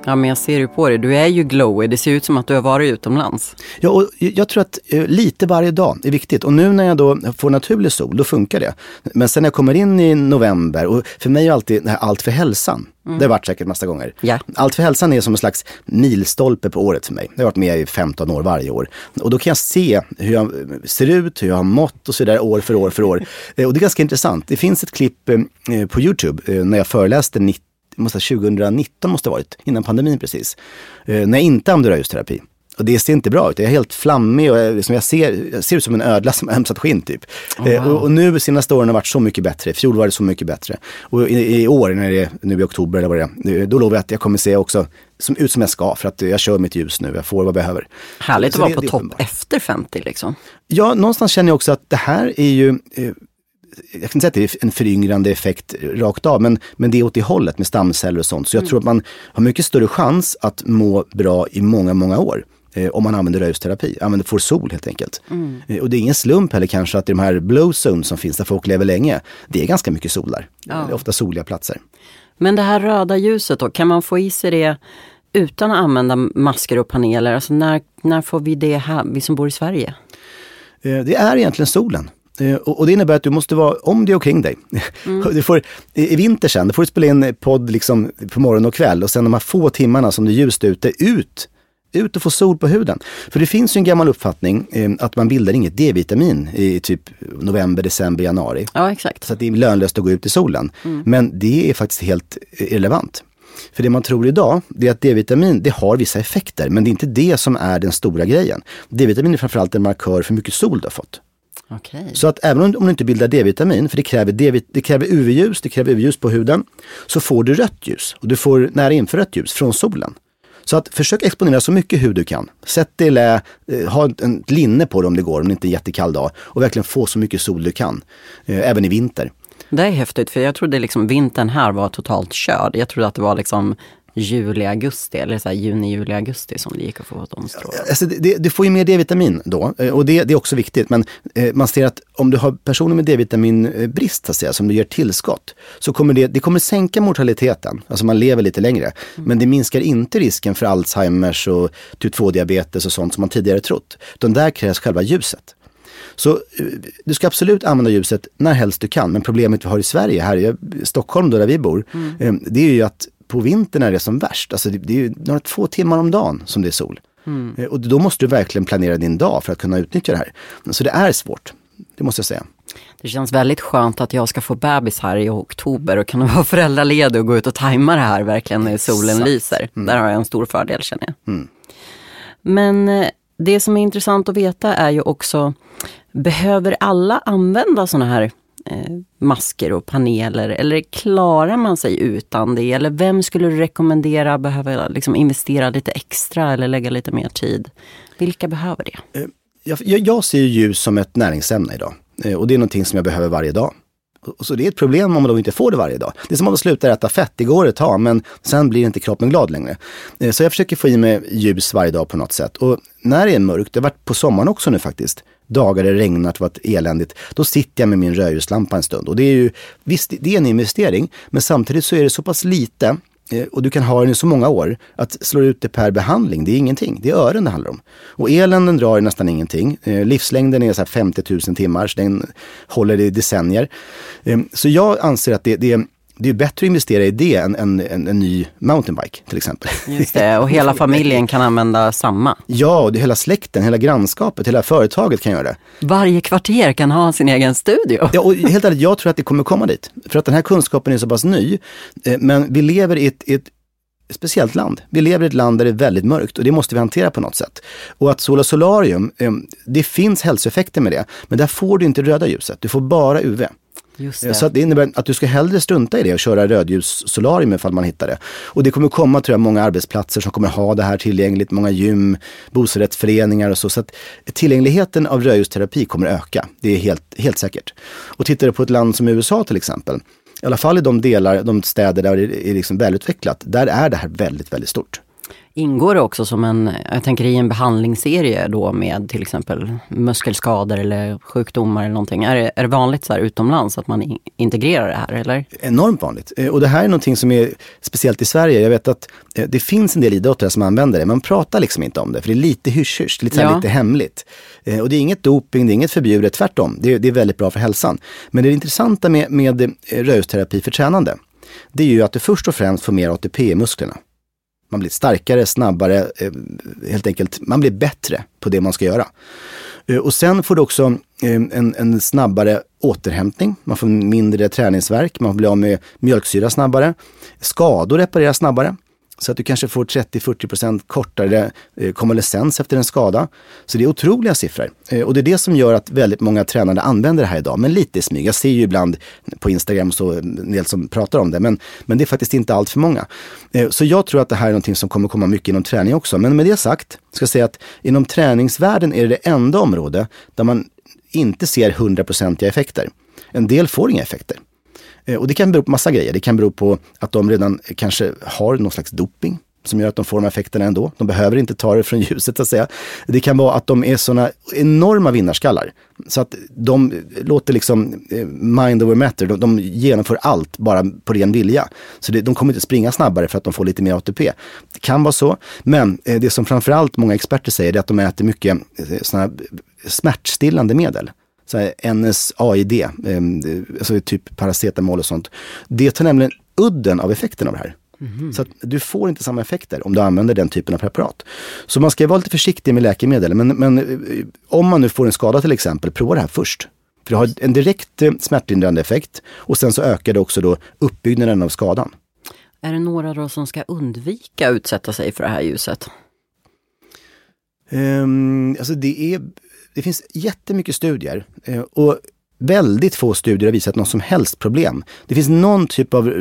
Ja, men jag ser ju på dig. Du är ju glowy. Det ser ut som att du har varit utomlands. Ja, och jag tror att eh, lite varje dag är viktigt. Och nu när jag då får naturlig sol, då funkar det. Men sen när jag kommer in i november, och för mig är alltid det här allt för hälsan. Mm. Det har varit säkert massa gånger. Ja. Allt för hälsan är som en slags milstolpe på året för mig. Jag har varit med i 15 år varje år. Och då kan jag se hur jag ser ut, hur jag har mått och så där år för år för år. Eh, och det är ganska intressant. Det finns ett klipp eh, på Youtube när jag föreläste 90 måste, 2019 måste det ha varit, innan pandemin precis. Eh, när jag inte använde röjusterapi. Och det ser inte bra ut. Jag är helt flammig och jag, liksom, jag, ser, jag ser ut som en ödla som har hämtat skinn typ. Oh, wow. och, och, nu senaste åren har varit så mycket bättre. I fjol var det så mycket bättre. Och i, i år, när det är, nu i oktober eller vad det är, då lovar jag att jag kommer se också som, ut som jag ska för att jag kör mitt ljus nu. Jag får vad jag behöver. Härligt så att vara på topp efter 50 liksom. Ja, någonstans känner jag också att det här är ju eh, jag kan inte säga att det är en föryngrande effekt rakt av, men, men det är åt det hållet med stamceller och sånt. Så jag mm. tror att man har mycket större chans att må bra i många, många år. Eh, om man använder röjsterapi, använder får sol helt enkelt. Mm. Eh, och det är ingen slump heller kanske att i de här blow zones som finns där folk lever länge, det är ganska mycket solar. Ja. Det är ofta soliga platser. Men det här röda ljuset då, kan man få i sig det utan att använda masker och paneler? Alltså när, när får vi det här, vi som bor i Sverige? Eh, det är egentligen solen. Eh, och, det innebär att du måste vara om dig omkring dig. Mm. Du får, I vinter sen, då får du spela in podd liksom på morgon och kväll och sen de här få timmarna som det är ljust ute, ut ut och få sol på huden. För det finns ju en gammal uppfattning eh, att man bildar inget D-vitamin i typ november, december, januari. Ja, exakt. Så det är lönlöst att gå ut i solen. Mm. Men det är faktiskt helt irrelevant. För det man tror idag, det är att D-vitamin, det har vissa effekter, men det är inte det som är den stora grejen. D-vitamin är framförallt en markör för hur mycket sol du har fått. Okej. Så att även om, om du inte bildar D-vitamin, för det kräver, D, det kräver UV-ljus, det kräver UV-ljus på huden, så får du rött ljus. Och du får nära infrarött ljus från solen. Så att försök exponera så mycket hud du kan. Sätt dig i lä, eh, ha ett en linne på dig om det går, om det inte är en jättekall dag. Och verkligen få så mycket sol du kan, eh, även i vinter. Det är häftigt, för jag trodde liksom vintern här var totalt körd. Jag trodde att det var liksom juli, augusti eller så juni, juli, augusti som det gick att få strålarna. Alltså det, du får ju mer D-vitamin då eh, och det, det är också viktigt. Men eh, man ser att om du har personer med D-vitaminbrist så att säga, som du ger tillskott, så kommer det, det kommer sänka mortaliteten. Alltså man lever lite längre. Mm. Men det minskar inte risken för Alzheimers och typ 2-diabetes och sånt som man tidigare trott. Utan där krävs själva ljuset. Så eh, du ska absolut använda ljuset när helst du kan. Men problemet vi har i Sverige, här i Stockholm då där vi bor, mm. det är ju att på vintern är det som värst. Alltså det, det är några två timmar om dagen som det är sol. Mm. Och då måste du verkligen planera din dag för att kunna utnyttja det här. Så det är svårt, det måste jag säga. Det känns väldigt skönt att jag ska få bebis här i oktober och kunna vara föräldraledig och gå ut och tajma det här verkligen när solen Exakt. lyser. Mm. Där har jag en stor fördel känner jag. Mm. Men eh, det som är intressant att veta är ju också, behöver alla använda sådana här eh, Eh, masker och paneler? Eller klarar man sig utan det? Eller vem skulle du rekommendera behöver liksom investera lite extra eller lägga lite mer tid? Vilka behöver det? Eh, jag, jag ser ljus som ett näringsämne idag. Eh, och det är någonting som jag behöver varje dag. Så det är ett problem om man då inte får det varje dag. Det är som om man slutar äta fett, det går ett tag men sen blir inte kroppen glad längre. Så jag försöker få i mig ljus varje dag på något sätt. Och när det är mörkt, det har varit på sommaren också nu faktiskt, dagar det regnat, varit eländigt, då sitter jag med min rödljuslampa en stund. Och det är ju, visst, det är en investering, men samtidigt så är det så pass lite eh, och du kan ha den i så många år, att slå ut det per behandling, det är ingenting. Det är ören det handlar om. Och elen den drar nästan ingenting. Eh, livslängden är så 50 000 timmar, så den håller i decennier. Eh, så jag anser att det, det är det är bättre att investera i det än en, en, en ny mountainbike till exempel. Just det, och hela familjen kan använda samma. Ja, och det, hela släkten, hela grannskapet, hela företaget kan göra det. Varje kvarter kan ha sin egen studio. Ja, och helt ärligt, jag tror att det kommer komma dit. För att den här kunskapen är så pass ny. Eh, men vi lever i ett, ett speciellt land. Vi lever i ett land där det är väldigt mörkt och det måste vi hantera på något sätt. Och att sola solarium, eh, det finns hälsoeffekter med det, men där får du inte röda ljuset, du får bara UV. Det. Så att det innebär att du ska hellre strunta i det och köra rödljussolarium ifall man hittar det. Och det kommer komma tror jag många arbetsplatser som kommer ha det här tillgängligt, många gym, bostadsrättsföreningar och så. Så att tillgängligheten av rödljusterapi kommer öka. Det är helt, helt säkert. Och tittar du på ett land som USA till exempel, i alla fall i de delar, de städer där det är liksom välutvecklat, där är det här väldigt, väldigt stort. Ingår det också som en, jag tänker i en behandlingsserie då med till exempel muskelskador eller sjukdomar eller någonting. Är det, är det vanligt så här utomlands att man integrerar det här eller? Enormt vanligt. Eh, och det här är någonting som är speciellt i Sverige. Jag vet att eh, det finns en del idrottare som använder det. Man pratar liksom inte om det för det är lite hysch lite, ja. lite hemligt. Eh, och det är inget doping, det är inget förbjudet, tvärtom. Det är, det är väldigt bra för hälsan. Men det intressanta med, med rörelseterapi för tränande, det är ju att du först och främst får mer ATP i musklerna. Man blir starkare, snabbare, eh, helt enkelt, man blir bättre på det man ska göra. Eh, och sen får du också eh, en, en snabbare återhämtning, man får mindre träningsverk, man blir av med mjölksyra snabbare. Skador repareras snabbare. Så att du kanske får 30-40% kortare eh, konvalescens efter en skada. Så det är otroliga siffror. Eh, och det är det som gör att väldigt många tränare använder det här idag, men lite i smyg. Jag ser ju ibland på Instagram så en del som pratar om det, men, men det är faktiskt inte allt för många. Eh, så jag tror att det här är någonting som kommer komma mycket inom träning också. Men med det sagt, ska jag säga att inom träningsvärlden är det det enda område där man inte ser hundraprocentiga effekter. En del får inga effekter. Eh, och det kan bero på massa grejer. Det kan bero på att de redan kanske har någon slags doping som gör att de får de effekterna ändå. De behöver inte ta det från ljuset så att säga. Det kan vara att de är sådana enorma vinnarskallar. Så att de låter liksom eh, mind over matter, de, de genomför allt bara på ren vilja. Så det, de kommer inte springa snabbare för att de får lite mer ATP. Det kan vara så, men eh, det som framförallt många experter säger är att de äter mycket sådana smärtstillande medel så här NSAID, eh, alltså typ paracetamol och sånt. Det tar nämligen udden av effekten av det här. Mm. Så att du får inte samma effekter om du använder den typen av preparat. Så man ska vara lite försiktig med läkemedel. Men, men eh, om man nu får en skada till exempel, prova det här först. För det har en direkt eh, smärtlindrande effekt och sen så ökar det också då uppbyggnaden av skadan. Är det några då som ska undvika att utsätta sig för det här ljuset? Um, alltså det är det finns jättemycket studier eh, och väldigt få studier har visat något som helst problem. Det finns någon typ av eh,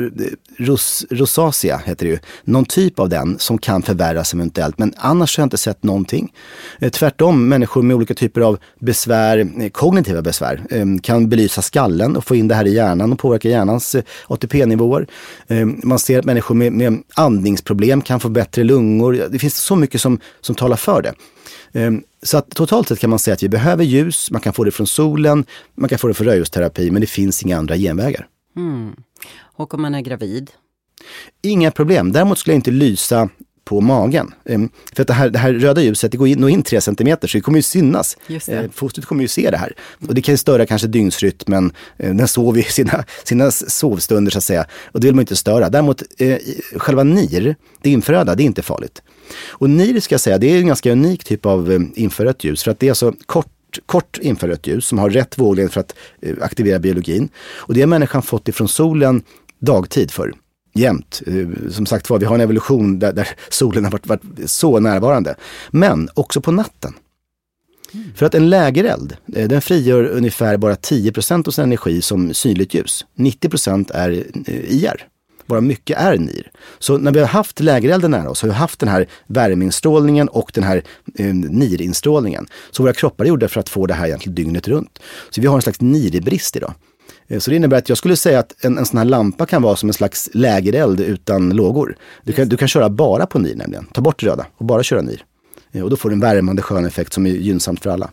ros, rosacea, heter det ju, någon typ av den som kan förvärras eventuellt. Men annars har jag inte sett någonting. Eh, tvärtom, människor med olika typer av besvär, kognitiva besvär, kan belysa skallen och få in det här i hjärnan och påverka hjärnans ATP-nivåer. Man ser att människor med, med andningsproblem kan få bättre lungor. Det finns så mycket som, som talar för det. Ehm, så att totalt sett kan man säga att vi behöver ljus, man kan få det från solen, man kan få det från rödljusterapi, men det finns inga andra genvägar. Mm. Och om man är gravid? Inga problem. Däremot skulle jag inte lysa på magen. Ehm, för att det här, det här röda ljuset, det går in, in 3 cm så det kommer ju synas. Ehm, fostret kommer ju se det här. Och det kan ju störa kanske dygnsrytmen. Den sover ju sina, sina sovstunder så att säga. Och det vill man inte störa. Däremot eh, själva NIR, det infraröda, det är inte farligt. Och NIR ska jag säga, det är en ganska unik typ av eh, infrarött ljus. För att det är alltså kort, kort infrarött ljus som har rätt våglängd för att eh, aktivera biologin. Och det har människan fått ifrån solen dagtid för jämt. Eh, som sagt var, vi har en evolution där, där solen har varit, varit, så närvarande. Men också på natten. Mm. För att en lägereld, den frigör ungefär bara 10% av sin energi som synligt ljus. 90% är IR bara mycket är NIR. Så när vi har haft lägerelden nära oss, har vi haft den här värmeinstrålningen och den här eh, NIR-instrålningen. Så våra kroppar är gjorda för att få det här egentligen dygnet runt. Så vi har en slags NIR-brist idag. Eh, så det innebär att jag skulle säga att en, en sån här lampa kan vara som en slags lägereld utan lågor. Du kan, du kan köra bara på NIR nämligen, ta bort röda och bara köra NIR. Eh, och då får du en värmande skön effekt som är gynnsamt för alla.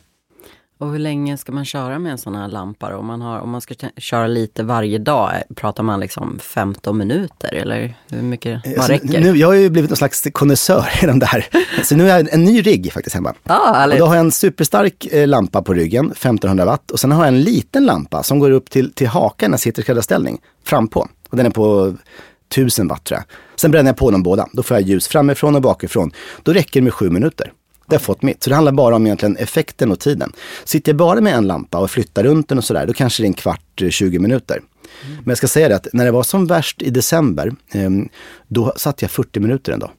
Och hur länge ska man köra med en sån här lampa? Om man, har, om man ska köra lite varje dag, eh, pratar man liksom 15 minuter eller hur mycket vad alltså, räcker? Nu, jag har ju blivit någon slags konnässör i det här. Så nu har jag en ny rigg faktiskt hemma. Ah, och då har jag en superstark eh, lampa på ryggen, 1500 watt. Och sen har jag en liten lampa som går upp till, till hakan när jag sitter i skräddarställning, frampå. Och den är på 1000 watt tror jag. Sen bränner jag på dem båda. Då får jag ljus framifrån och bakifrån. Då räcker det med sju minuter. Det har fått mitt. Så det handlar bara om egentligen effekten och tiden. Sitter jag bara med en lampa och flyttar runt den och sådär, då kanske det är en kvart, 20 eh, minuter. Mm. Men jag ska säga det att när det var som värst i december, ehm, då satt jag 40 minuter en dag.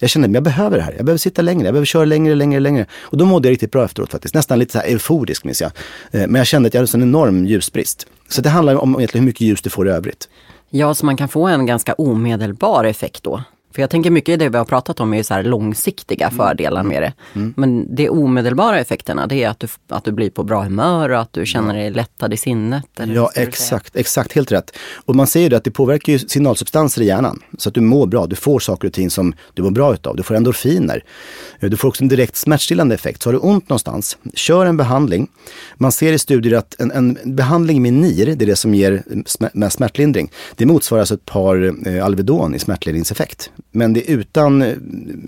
Jag kände att jag behöver det här. Jag behöver sitta längre. Jag behöver köra längre, längre, längre. Och då mådde jag riktigt bra efteråt faktiskt. Nästan lite så här euforisk minns jag. Eh, men jag kände att jag hade en enorm ljusbrist. Så det handlar om egentligen hur mycket ljus du får i övrigt. Ja, så man kan få en ganska omedelbar effekt då? För jag tänker mycket i det vi har pratat om är så långsiktiga mm. fördelar med det. Mm. Men de omedelbara effekterna det är att du, att du blir på bra humör och att du känner dig lättad i sinnet. ja exakt, exakt, helt rätt. Och man säger ju att det påverkar ju signalsubstanser i hjärnan. Så att du mår bra, du får saker och ting som du mår bra utav. Du får endorfiner. Du får också en direkt smärtstillande effekt. Så har du ont någonstans, kör en behandling. Man ser i studier att en, en behandling med NIR, det är det som ger mest smärtlindring. Det motsvarar alltså ett par eh, Alvedon i smärtlindringseffekt. Men det är utan eh,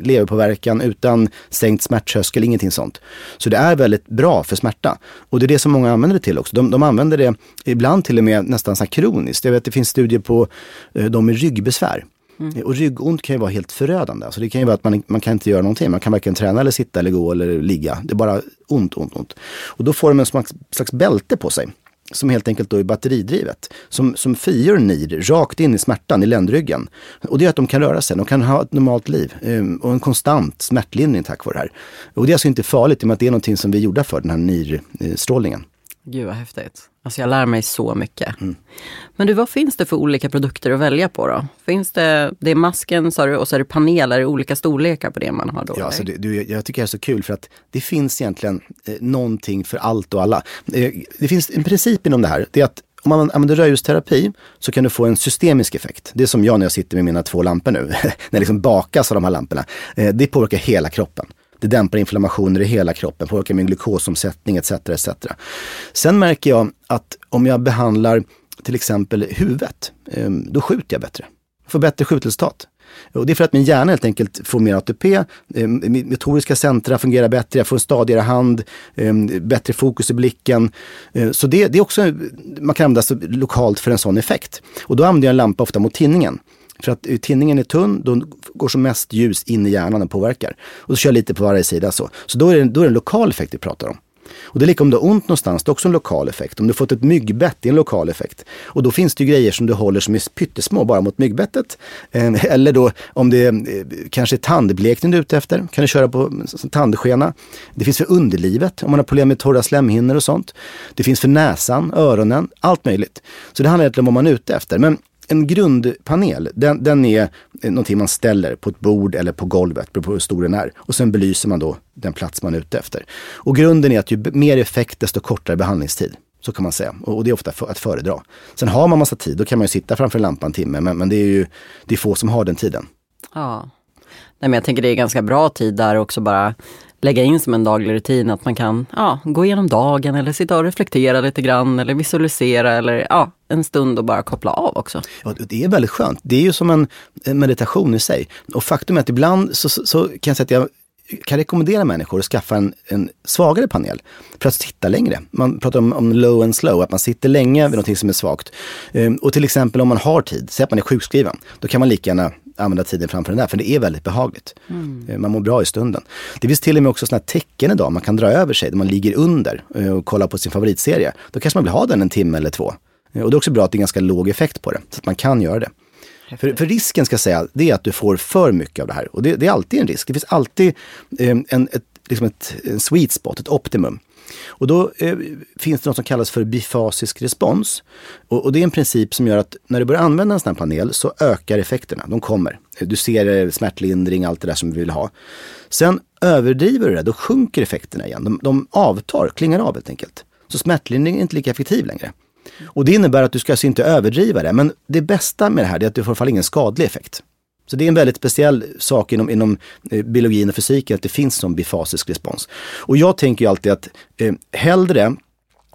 leverpåverkan, utan sänkt smärttröskel, ingenting sånt. Så det är väldigt bra för smärta. Och det är det som många använder det till också. De, de använder det ibland till och med nästan så kroniskt. Jag vet att det finns studier på eh, de med ryggbesvär. Mm. Och ryggont kan ju vara helt förödande. Alltså det kan ju vara att man, man kan inte göra någonting. Man kan varken träna eller sitta eller gå eller ligga. Det är bara ont, ont, ont. Och då får de en slags, slags bälte på sig som helt enkelt då är batteridrivet, som, som frigör NIR rakt in i smärtan i ländryggen. Och det gör att de kan röra sig, de kan ha ett normalt liv ehm, och en konstant smärtlindring tack vare det här. Och det är alltså inte farligt i och med att det är någonting som vi är gjorda för, den här NIR-strålningen. Gud vad häftigt. Alltså jag lär mig så mycket. Mm. Men du, vad finns det för olika produkter att välja på då? Finns det, det är masken sa du och så är det paneler i olika storlekar på det man har då? Ja, alltså du, jag tycker det är så kul för att det finns egentligen eh, någonting för allt och alla. Eh, det finns en princip inom det här, det är att om man använder rödljusterapi så kan du få en systemisk effekt. Det är som jag när jag sitter med mina två lampor nu, när det liksom bakas av de här lamporna. Eh, det påverkar hela kroppen. Det dämpar inflammationer i hela kroppen, påverkar min glukosomsättning etc. etc. Sen märker jag att om jag behandlar till exempel huvudet, ehm, då skjuter jag bättre. Jag Får bättre skjutresultat. Och det är för att min hjärna helt enkelt får mer ATP, Mitt ehm, motoriska centra fungerar bättre, jag får en stadigare hand, ehm, bättre fokus i blicken. Eh, så det, det är också, man kan använda sig lokalt för en sån effekt. Och då använder jag en lampa ofta mot tinningen. För att eh, tinningen är tunn, då går som mest ljus in i hjärnan och påverkar. Och så kör jag lite på varje sida så. Så då är det, då är det en lokal effekt vi pratar om. Och det är lika om du har ont någonstans, det är också en lokal effekt. Om du fått ett myggbett, det är en lokal effekt. Och då finns det ju grejer som du håller som är pyttesmå bara mot myggbettet. Ehm, eller då om det är, kanske är tandblekning du är ute efter, kan du köra på mm, tandskena. Det finns för underlivet, om man har problem med torra slemhinnor och sånt. Det finns för näsan, öronen, allt möjligt. Så det handlar egentligen om vad man är ute efter. Men en grundpanel, den, den är eh, någonting man ställer på ett bord eller på golvet, beroende på hur stor den är. Och sen belyser man då den plats man är ute efter. Och grunden är att ju mer effekt, desto kortare behandlingstid. Så kan man säga. Och det är ofta att föredra. Sen har man massa tid, då kan man ju sitta framför en lampa en timme. Men, men det är ju det är få som har den tiden. Ja. Nej, men jag tänker det är ganska bra tid där också bara lägga in som en daglig rutin att man kan ja, gå igenom dagen eller sitta och reflektera lite grann eller visualisera eller ja, en stund och bara koppla av också. Ja, det är väldigt skönt. Det är ju som en meditation i sig. Och faktum är att ibland så, så, så kan jag säga att jag kan rekommendera människor att skaffa en, en svagare panel för att sitta längre. Man pratar om, om low and slow, att man sitter länge vid någonting som är svagt. Um, och till exempel om man har tid, säg att man är sjukskriven, då kan man lika gärna använda tiden framför den där, för det är väldigt behagligt. Mm. Uh, man mår bra i stunden. Det finns till och med också sådana tecken idag man kan dra över sig, där man ligger under uh, och kollar på sin favoritserie. Då kanske man vill ha den en timme eller två. Uh, och det är också bra att det är ganska låg effekt på det, så att man kan göra det. För, för, risken ska jag säga, det är att du får för mycket av det här. Och det, det är alltid en risk. Det finns alltid eh, en, ett, liksom ett en sweet spot, ett optimum. Och då eh, finns det något som kallas för bifasisk respons. Och, och, det är en princip som gör att när du börjar använda en sån här panel så ökar effekterna. De kommer. Eh, du ser eh, smärtlindring, allt det där som vi vill ha. Sen överdriver du det, då sjunker effekterna igen. De, de avtar, klingar av helt enkelt. Så smärtlindring är inte lika effektiv längre. Och det innebär att du ska alltså inte överdriva det. Men det bästa med det här är att du får i alla fall ingen skadlig effekt. Så det är en väldigt speciell sak inom, inom eh, biologin och fysiken att det finns som bifasisk respons. Och jag tänker ju alltid att eh, hellre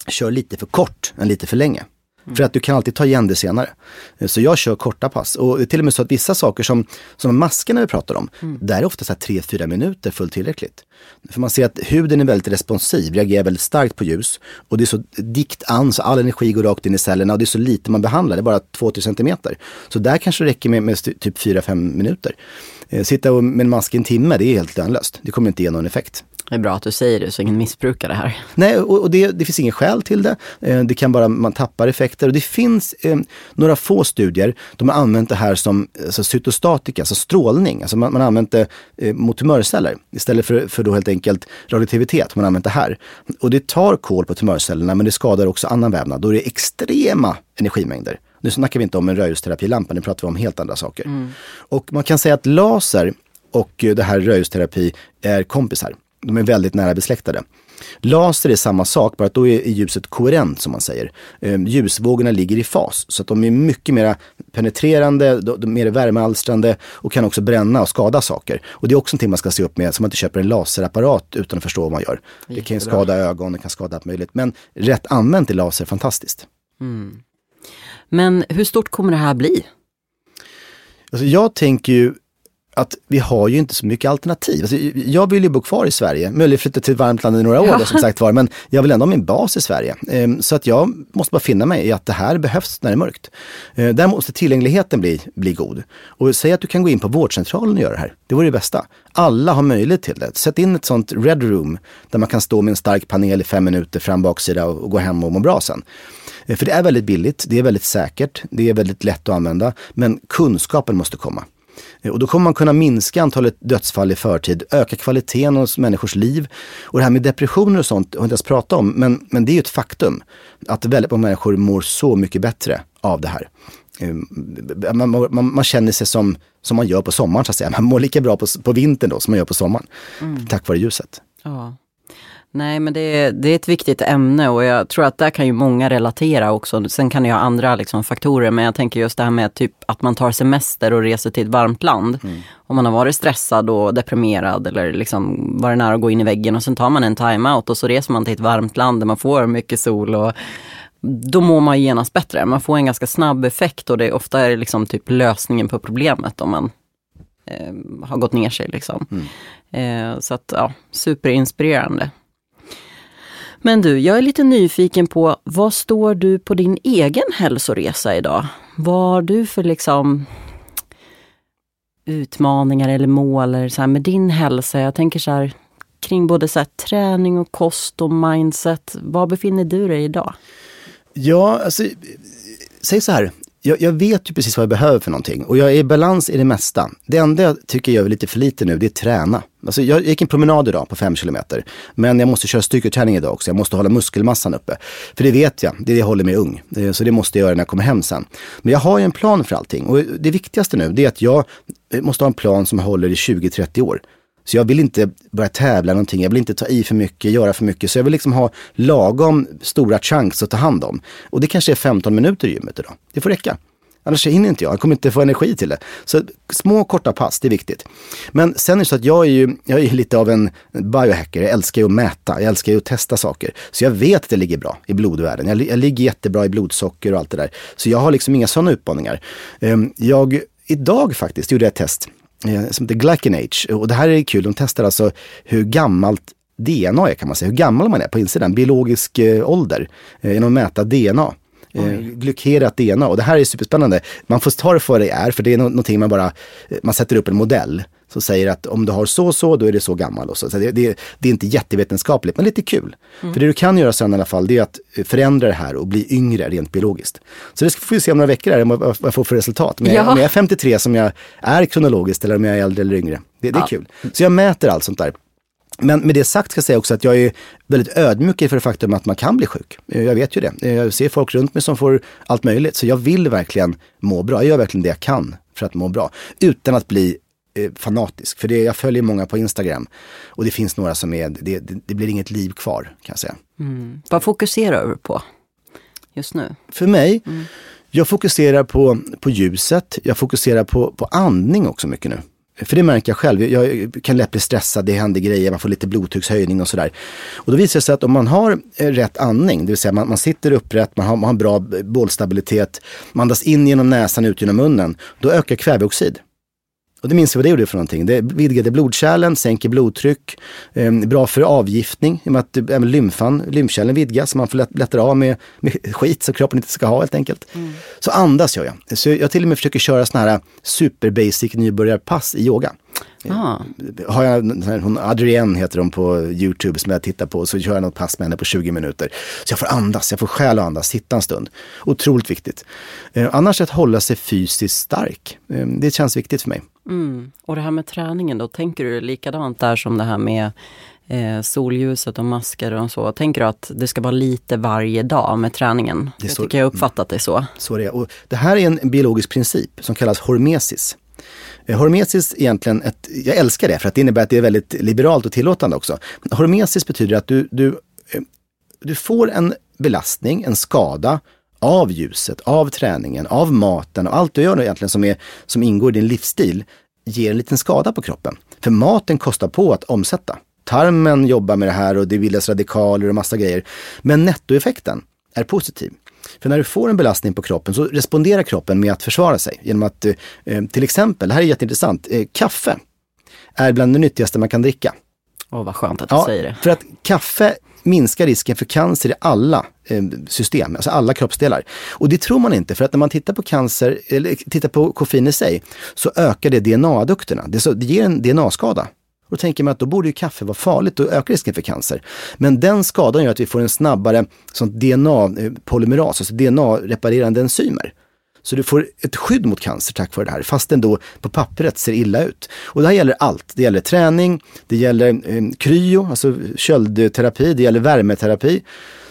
kör lite för kort än lite för länge. Mm. För att du kan alltid ta igen det senare. Eh, så jag kör korta pass. Och till och med så att vissa saker som, som maskerna vi pratar om, mm. där är ofta så här 3-4 minuter fullt tillräckligt. För man ser att huden är väldigt responsiv, reagerar väldigt starkt på ljus. Och det är så dikt an så all energi går rakt in i cellerna och det är så lite man behandlar, det är bara 2-3 centimeter. Så där kanske det räcker med, med typ 4-5 minuter. Eh, sitta med en mask i en timme, det är helt lönlöst. Det kommer inte ge någon effekt. Det är bra att du säger det så ingen missbrukar det här. Nej, och, och det, det, finns ingen skäl till det. Eh, det kan bara, man tappar effekter. Och det finns eh, några få studier, de har använt det här som alltså, cytostatika, alltså strålning. Alltså man, man har använt det eh, mot tumörceller istället för, för då helt enkelt radioaktivitet. Man har använt det här. Och det tar kol på tumörcellerna men det skadar också annan vävnad. Då är det extrema energimängder. Nu snackar vi inte om en röjsterapilampa, nu pratar vi om helt andra saker. Mm. Och man kan säga att laser och det här röjsterapi är kompisar de är väldigt nära besläktade. Laser är samma sak, bara att då är ljuset koherent som man säger. Eh, ljusvågorna ligger i fas, så att de är mycket mer penetrerande, de, är mer värmealstrande och kan också bränna och skada saker. Och det är också någonting man ska se upp med, så man inte köper en laserapparat utan att förstå vad man gör. Det kan skada ögon, det kan skada allt möjligt. Men rätt använt är laser fantastiskt. Mm. Men hur stort kommer det här bli? Alltså jag tänker ju att vi har ju inte så mycket alternativ. Alltså, jag vill ju bo kvar i Sverige, möjligen flytta till varmt land i några år ja. då, som sagt var, men jag vill ändå ha min bas i Sverige. Ehm, så att jag måste bara finna mig i att det här behövs när det är mörkt. Ehm, där måste tillgängligheten bli, bli god. Och säg att du kan gå in på vårdcentralen och göra det här. Det vore det bästa. Alla har möjlighet till det. Sätt in ett sånt red room där man kan stå med en stark panel i fem minuter fram baksida och gå hem och må bra sen. Ehm, för det är väldigt billigt, det är väldigt säkert, det är väldigt lätt att använda, men kunskapen måste komma. Eh, och då kommer man kunna minska antalet dödsfall i förtid, öka kvaliteten hos människors liv. Och det här med depressioner och sånt har jag inte ens pratat om, men, men det är ju ett faktum att väldigt många människor mår så mycket bättre av det här. Eh, man, man, man, känner sig som, som man gör på sommaren så att säga. Man mår lika bra på, på vintern då som man gör på sommaren. Mm. Tack vare ljuset. Ja. Nej men det är, det är ett viktigt ämne och jag tror att där kan ju många relatera också. Sen kan det ju ha andra liksom, faktorer men jag tänker just det här med typ att man tar semester och reser till ett varmt land. Mm. Om man har varit stressad och deprimerad eller liksom varit nära att gå in i väggen och sen tar man en timeout och så reser man till ett varmt land där man får mycket sol och då mår man genast bättre. Man får en ganska snabb effekt och det ofta är liksom typ lösningen på problemet om man eh, har gått ner sig. Liksom. Mm. Eh, så att ja, superinspirerande. Men du, jag är lite nyfiken på, vad står du på din egen hälsoresa idag? Vad har du för liksom utmaningar eller mål eller så här, med din hälsa? Jag tänker så här, kring både så träning och kost och mindset. Var befinner du dig idag? Ja, alltså, säg så här. Jag, jag, vet ju precis vad jag behöver för någonting och jag är i balans i det mesta. Det enda jag tycker jag gör lite för lite nu, det är träna. Alltså jag gick en promenad idag på 5 kilometer. Men jag måste köra styrketräning idag också. Jag måste hålla muskelmassan uppe. För det vet jag, det, är det håller mig ung. Eh, så det måste jag göra när jag kommer hem sen. Men jag har ju en plan för allting. Och det viktigaste nu, det är att jag eh, måste ha en plan som håller i 20-30 år. Så jag vill inte börja tävla någonting, jag vill inte ta i för mycket, göra för mycket. Så jag vill liksom ha lagom stora chans att ta hand om. Och det kanske är 15 minuter i gymmet idag. Det får räcka. Annars hinner inte jag, jag kommer inte få energi till det. Så små korta pass, det är viktigt. Men sen är det så att jag är ju jag är lite av en biohacker. Jag älskar ju att mäta, jag älskar ju att testa saker. Så jag vet att det ligger bra i blodvärden. Jag, jag ligger jättebra i blodsocker och allt det där. Så jag har liksom inga sådana utmaningar. Ehm, jag, idag faktiskt gjorde jag ett test som heter Glycanage. Och det här är kul, de testar alltså hur gammalt DNA är kan man säga, hur gammal man är på insidan, biologisk eh, ålder, eh, genom att mäta DNA eh, glykerat DNA. Och det här är superspännande. Man får ta det för det är, för det är någonting man bara, eh, man sätter upp en modell som säger att om du har så så, då är det så gammal. Och så. så det, det, det, är inte jättevetenskapligt, men lite kul. Mm. För det du kan göra sen i alla fall, det är att eh, förändra det här och bli yngre rent biologiskt. Så det ska vi se om några veckor här, vad jag får för resultat. Om jag, ja. om jag är 53 som jag är kronologiskt eller om jag är äldre eller yngre. Det, det är ja. kul. Så jag mäter allt sånt där. Men med det sagt ska jag säga också att jag är väldigt ödmjuk inför det faktum att man kan bli sjuk. Eh, jag vet ju det. Eh, jag ser folk runt mig som får allt möjligt. Så jag vill verkligen må bra. Jag gör verkligen det jag kan för att må bra. Utan att bli fanatisk. För det, jag följer många på Instagram. Och det finns några som är, det, det, det blir inget liv kvar kan jag säga. Mm. Vad fokuserar du på just nu? För mig, mm. jag fokuserar på, på ljuset. Jag fokuserar på, på andning också mycket nu. För det märker jag själv, jag kan lätt bli stressad, det händer grejer, man får lite blodtryckshöjning och sådär. Och då visar det sig att om man har eh, rätt andning, det vill säga man, man sitter upprätt, man har, man har bra bålstabilitet, man andas in genom näsan, ut genom munnen, då ökar kväveoxid. Och det minns vi vad det gjorde för någonting. Det vidgade blodkärlen, sänker blodtryck, eh, bra för avgiftning i och med att äh, lymfan, lymfkärlen vidgas så man får lätt, lättare av med, med skit som kroppen inte ska ha helt enkelt. Mm. Så andas gör jag. Så jag till och med försöker köra sådana här super basic nybörjarpass i yoga. Ah. Har jag, hon, Adrienne heter hon på Youtube som jag tittar på, så kör jag något pass med henne på 20 minuter. Så jag får andas, jag får skäl att andas, sitta en stund. Otroligt viktigt. Eh, annars att hålla sig fysiskt stark, eh, det känns viktigt för mig. Mm. Och det här med träningen då, tänker du likadant där som det här med eh, solljuset och masker och så. Tänker du att det ska vara lite varje dag med träningen? Det jag tycker jag uppfattat det så. Så det är. Och det här är en biologisk princip som kallas hormesis. Eh, hormesis egentligen, ett, jag älskar det för att det innebär att det är väldigt liberalt och tillåtande också. Hormesis betyder att du, du, eh, du får en belastning, en skada av ljuset, av träningen, av maten och allt du gör egentligen som, är, som ingår i din livsstil ger en liten skada på kroppen. För maten kostar på att omsätta. Tarmen jobbar med det här och det bildas radikaler och massa grejer. Men nettoeffekten är positiv. För när du får en belastning på kroppen så responderar kroppen med att försvara sig genom att eh, till exempel, det här är jätteintressant, eh, kaffe är bland det nyttigaste man kan dricka. Åh, vad skönt att du ja, säger det. För att kaffe minska risken för cancer i alla eh, system, alltså alla kroppsdelar. Och det tror man inte, för att när man tittar på cancer, eller tittar på koffein i sig, så ökar det DNA-adukterna. Det, det ger en DNA-skada. Och då tänker man att då borde ju kaffe vara farligt och öka risken för cancer. Men den skadan gör att vi får en snabbare DNA-polymeras, eh, alltså DNA-reparerande enzymer. Så du får ett skydd mot cancer tack vare det här, fast den då på pappret ser illa ut. Och det här gäller allt. Det gäller träning, det gäller eh, kryo, alltså köldterapi, det gäller värmeterapi.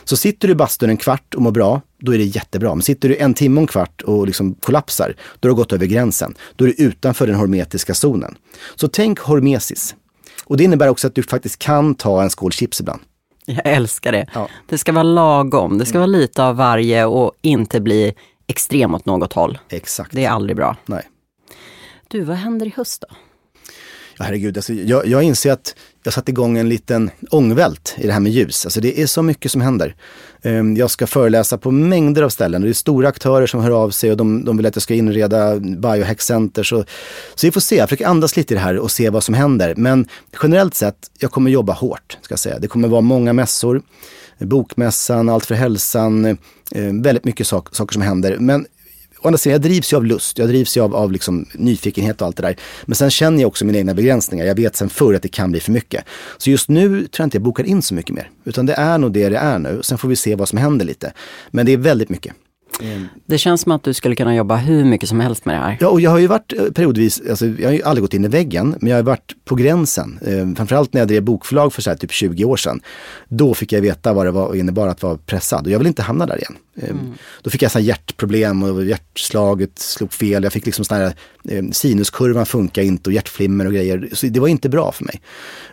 Så sitter du i bastun en kvart och mår bra, då är det jättebra. Men sitter du en timme och en kvart och liksom kollapsar, då har du gått över gränsen. Då är du utanför den hormetiska zonen. Så tänk hormesis. Och det innebär också att du faktiskt kan ta en skål chips ibland. Jag älskar det. Ja. Det ska vara lagom, det ska vara lite av varje och inte bli extrem åt något håll. Exakt. Det är aldrig bra. Nej. Du, vad händer i höst då? Ja, herregud, alltså, jag, jag inser att jag satt igång en liten ångvält i det här med ljus. Alltså det är så mycket som händer. Um, jag ska föreläsa på mängder av ställen. Det är stora aktörer som hör av sig och de, de vill att jag ska inreda biohackcenter. Så, så vi får se, jag försöker andas lite i det här och se vad som händer. Men generellt sett, jag kommer jobba hårt. Ska jag säga. Det kommer vara många mässor. Bokmässan, Allt för hälsan, eh, väldigt mycket sak, saker som händer. Men å andra sidan, jag drivs ju av lust, jag drivs ju av, av liksom nyfikenhet och allt det där. Men sen känner jag också mina egna begränsningar. Jag vet sen förr att det kan bli för mycket. Så just nu tror jag inte jag bokar in så mycket mer. Utan det är nog det det är nu. Sen får vi se vad som händer lite. Men det är väldigt mycket. Det känns som att du skulle kunna jobba hur mycket som helst med det här. Ja, och jag har ju varit eh, periodvis, alltså, jag har ju aldrig gått in i väggen, men jag har varit på gränsen. Eh, framförallt när jag drev bokförlag för så här, typ 20 år sedan. Då fick jag veta vad det var, innebar att vara pressad och jag vill inte hamna där igen. Eh, Mm. Då fick jag så här hjärtproblem och hjärtslaget slog fel. Jag fick liksom sån här, Ehm, sinuskurvan funkar inte och hjärtflimmer och grejer. Så det var inte bra för mig.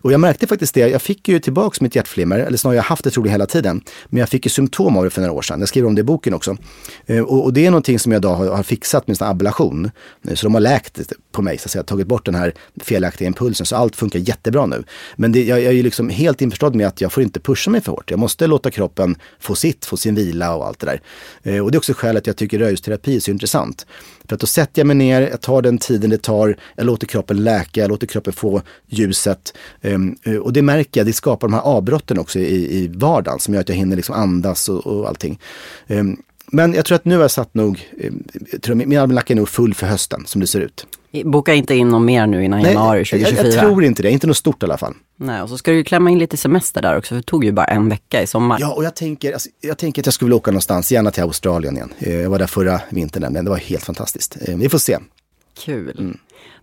Och jag märkte faktiskt det, jag fick ju tillbaks mitt hjärtflimmer, eller snarare jag har haft det troligen hela tiden. Men jag fick ju symptom av det för några år sedan. Jag skriver om det i boken också. Ehm, och, och det är någonting som jag idag har, har fixat med en sån ablation. Så de har läkt det på mig, så att säga, tagit bort den här felaktiga impulsen. Så allt funkar jättebra nu. Men det, jag, jag är ju liksom helt införstådd med att jag får inte pusha mig för hårt. Jag måste låta kroppen få sitt, få sin vila och allt det där. Eh, Och det är också skälet att jag tycker rörelseterapi är så intressant. För att då sätter jag mig ner, jag tar den tiden det tar, jag låter kroppen läka, jag låter kroppen få ljuset. Ehm, eh, Och det märker jag, det skapar de här avbrotten också i, i vardagen som gör att jag hinner liksom andas och, och allting. Ehm, Men jag tror att nu har jag satt nog, eh, jag tror min almanacka är nog full för hösten som det ser ut. Boka inte in någon mer nu innan januari jag, 2024. jag tror inte det, inte något stort i alla fall. Nej, och så ska du ju klämma in lite semester där också, för det tog ju bara en vecka i sommar. Ja, och jag tänker, alltså, jag tänker att jag skulle vilja åka någonstans, gärna till Australien igen. Eh, Jag var där förra vintern, men det var helt fantastiskt. Eh, Vi får se. Kul. Mm.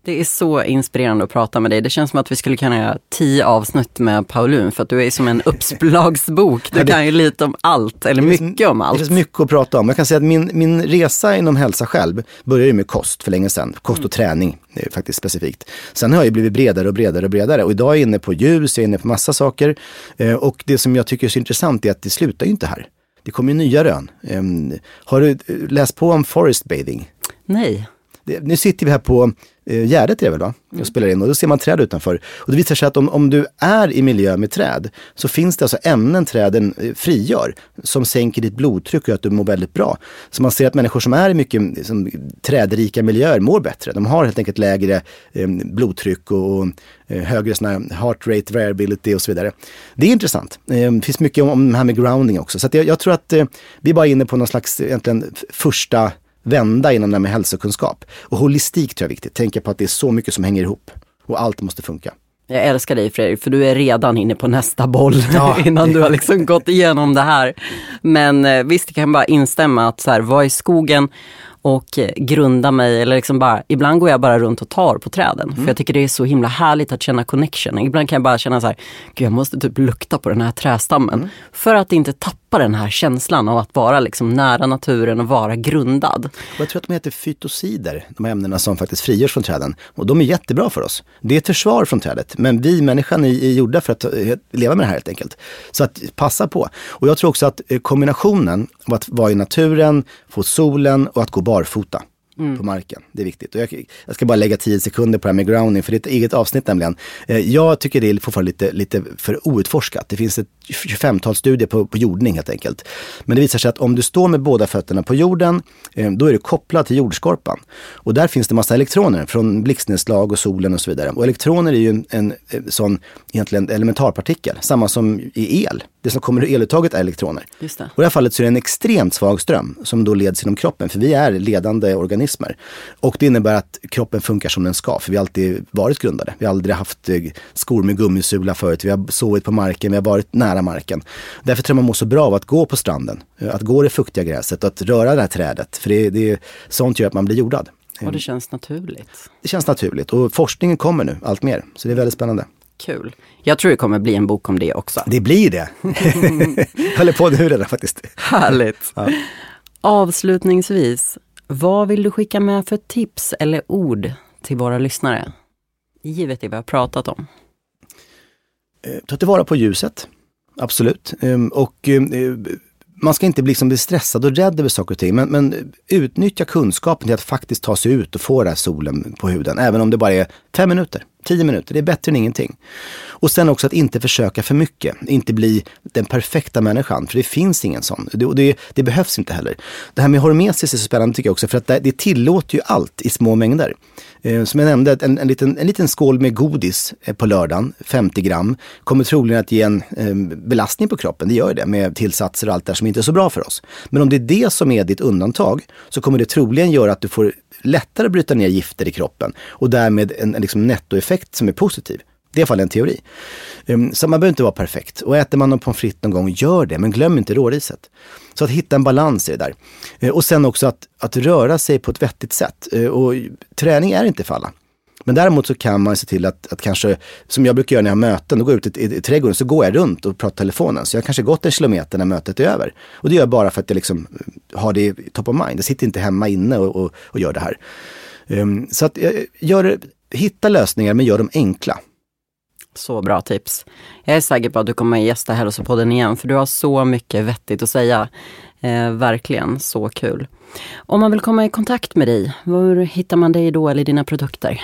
Det är så inspirerande att prata med dig. Det känns som att vi skulle kunna göra tio avsnitt med Paulun, för att du är som en uppslagsbok. Du det- kan ju lite om allt, eller Det mycket om Det allt. finns mycket att prata om. Jag kan säga att min, min resa inom hälsa själv började ju med kost för länge sedan. Kost och träning eh, faktiskt specifikt. Sen har jag ju blivit bredare och bredare och bredare. Och idag är jag inne på ljus, jag är inne på massa saker. Eh, och det som jag tycker är så intressant är att det slutar ju inte här. Det kommer ju nya rön. Eh, har du eh, läst på om forest bathing? Nej. Det, nu sitter vi här på eh, Gärdet är det väl va? Och spelar in och då ser man träd utanför. Och det visar sig att om, om du är i miljö med träd så finns det alltså ämnen träden eh, frigör som sänker ditt blodtryck och gör att du mår väldigt bra. Så man ser att människor som är i mycket som, trädrika miljöer mår bättre. De har helt enkelt lägre eh, blodtryck och, och eh, högre såna här heart rate variability och så vidare. Det är intressant. Eh, det finns mycket om, om det här med grounding också. Så jag, jag tror att vi är bara inne på någon slags egentligen första vända inom det här med hälsokunskap. Och holistik tror jag är viktigt. Tänka på att det är så mycket som hänger ihop. Och allt måste funka. Jag älskar dig Fredrik, för du är redan inne på nästa boll Ja. innan du har liksom gått igenom det här. Men eh, visst, jag kan bara instämma att så här, vara i skogen och eh, grunda mig eller liksom bara, ibland går jag bara runt och tar på träden. För jag tycker det är så himla härligt att känna connection. Ibland kan jag bara känna så här, gud jag måste typ lukta på den här trästammen. För att inte tappa den här känslan av att vara liksom nära naturen och vara grundad. Och jag tror att de heter fytosider, de här ämnena som faktiskt frigörs från träden. Och de är jättebra för oss. Det är ett försvar från trädet, men vi människan är, är gjorda för att eh, leva med det här helt enkelt. Så att passa på. Och jag tror också att eh, kombinationen av att vara i naturen, få solen och att gå barfota Mm. på marken. Det är viktigt. Och jag, jag ska bara lägga 10 sekunder på det här med grounding, för det är ett eget avsnitt nämligen. Eh, jag tycker det är fortfarande lite, lite för outforskat. Det finns ett 25-tal studier på, på jordning helt enkelt. Men det visar sig att om du står med båda fötterna på jorden, eh, då är du kopplad till jordskorpan. Och där finns det massa elektroner från blixtnedslag och solen och så vidare. Och elektroner är ju en, en, en sån egentligen elementarpartikel, samma som i el. Det som kommer ur eluttaget är elektroner. Just det. Och I det här fallet så är det en extremt svag ström som då leds genom kroppen, för vi är ledande organismer. Och det innebär att kroppen funkar som den ska, för vi har alltid varit grundade. Vi har aldrig haft eh, skor med gummisula förut, vi har sovit på marken, vi har varit nära marken. Därför tror jag man mår så bra av att gå på stranden, eh, att gå i det fuktiga gräset och att röra det här trädet, för det, det, sånt gör att man blir jordad. Och det känns naturligt. Det känns naturligt och forskningen kommer nu allt mer, så det är väldigt spännande. Kul. Jag tror det kommer bli en bok om det också. Det blir det. Jag håller på nu redan faktiskt. Härligt. Avslutningsvis, vad vill du skicka med för tips eller ord till våra lyssnare? Givet det vi har pratat om. Eh, ta tillvara på ljuset, absolut. Ehm, Och eh, man ska inte bli, liksom bli stressad och rädd över saker och ting, men, men utnyttja kunskapen till att faktiskt ta sig ut och få den här solen på huden, även om det bara är fem minuter, tio minuter, det är bättre än ingenting. Och sen också att inte försöka för mycket, inte bli den perfekta människan, för det finns ingen sån. Det, det, det behövs inte heller. Det här med hormesis är så spännande tycker jag också, för att det, det tillåter ju allt i små mängder. Eh, som jag nämnde, en, en, liten, en liten skål med godis eh, på lördagen, 50 gram, kommer troligen att ge en eh, belastning på kroppen. Det gör det med tillsatser och allt det där som inte är så bra för oss. Men om det är det som är ditt undantag så kommer det troligen göra att du får lättare att bryta ner gifter i kroppen och därmed en, en liksom nettoeffekt som är positiv. Det är i alla fall en teori. Ehm, så man behöver inte vara perfekt. Och äter man någon pommes frites någon gång, gör det. Men glöm inte råriset. Så att hitta en balans i det där. Ehm, och sen också att, att röra sig på ett vettigt sätt. Ehm, och träning är inte för alla. Men däremot så kan man se till att, att kanske, som jag brukar göra när jag har möten, då går jag ut i, i, i trädgården så går jag runt och pratar telefonen. Så jag har kanske gått en kilometer när mötet är över. Och det gör jag bara för att jag liksom eh, har det top of mind. Jag sitter inte hemma inne och, och, och gör det här. Um, så att eh, gör, hitta lösningar men gör dem enkla. Så bra tips. Jag är säker på att du kommer gästa Hälsopodden igen, för du har så mycket vettigt att säga. Eh, verkligen så kul. Om man vill komma i kontakt med dig, var hittar man dig då eller dina produkter?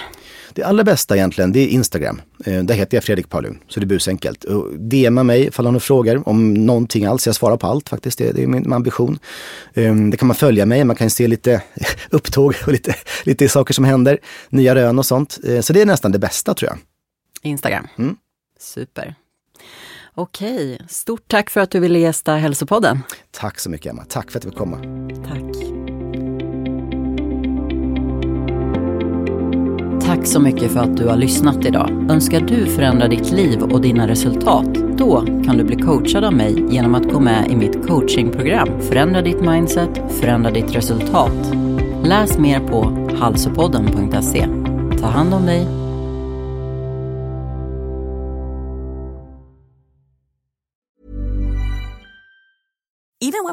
Det allra bästa egentligen, det är Instagram. Eh, där heter jag Fredrik Paulun, så det är busenkelt. DMa mig ifall du har några frågor om någonting alls. Jag svarar på allt faktiskt, det, det är min ambition. Eh, det kan man följa mig, man kan se lite upptåg och lite, lite saker som händer, nya rön och sånt. Eh, så det är nästan det bästa tror jag. Instagram. Mm. Super. Okej, stort tack för att du ville gästa Hälsopodden. Tack så mycket Emma, tack för att du fick komma. Tack. Tack så mycket för att du har lyssnat idag. Önskar du förändra ditt liv och dina resultat? Då kan du bli coachad av mig genom att gå med i mitt coachingprogram Förändra ditt mindset, förändra ditt resultat. Läs mer på halsopodden.se. Ta hand om dig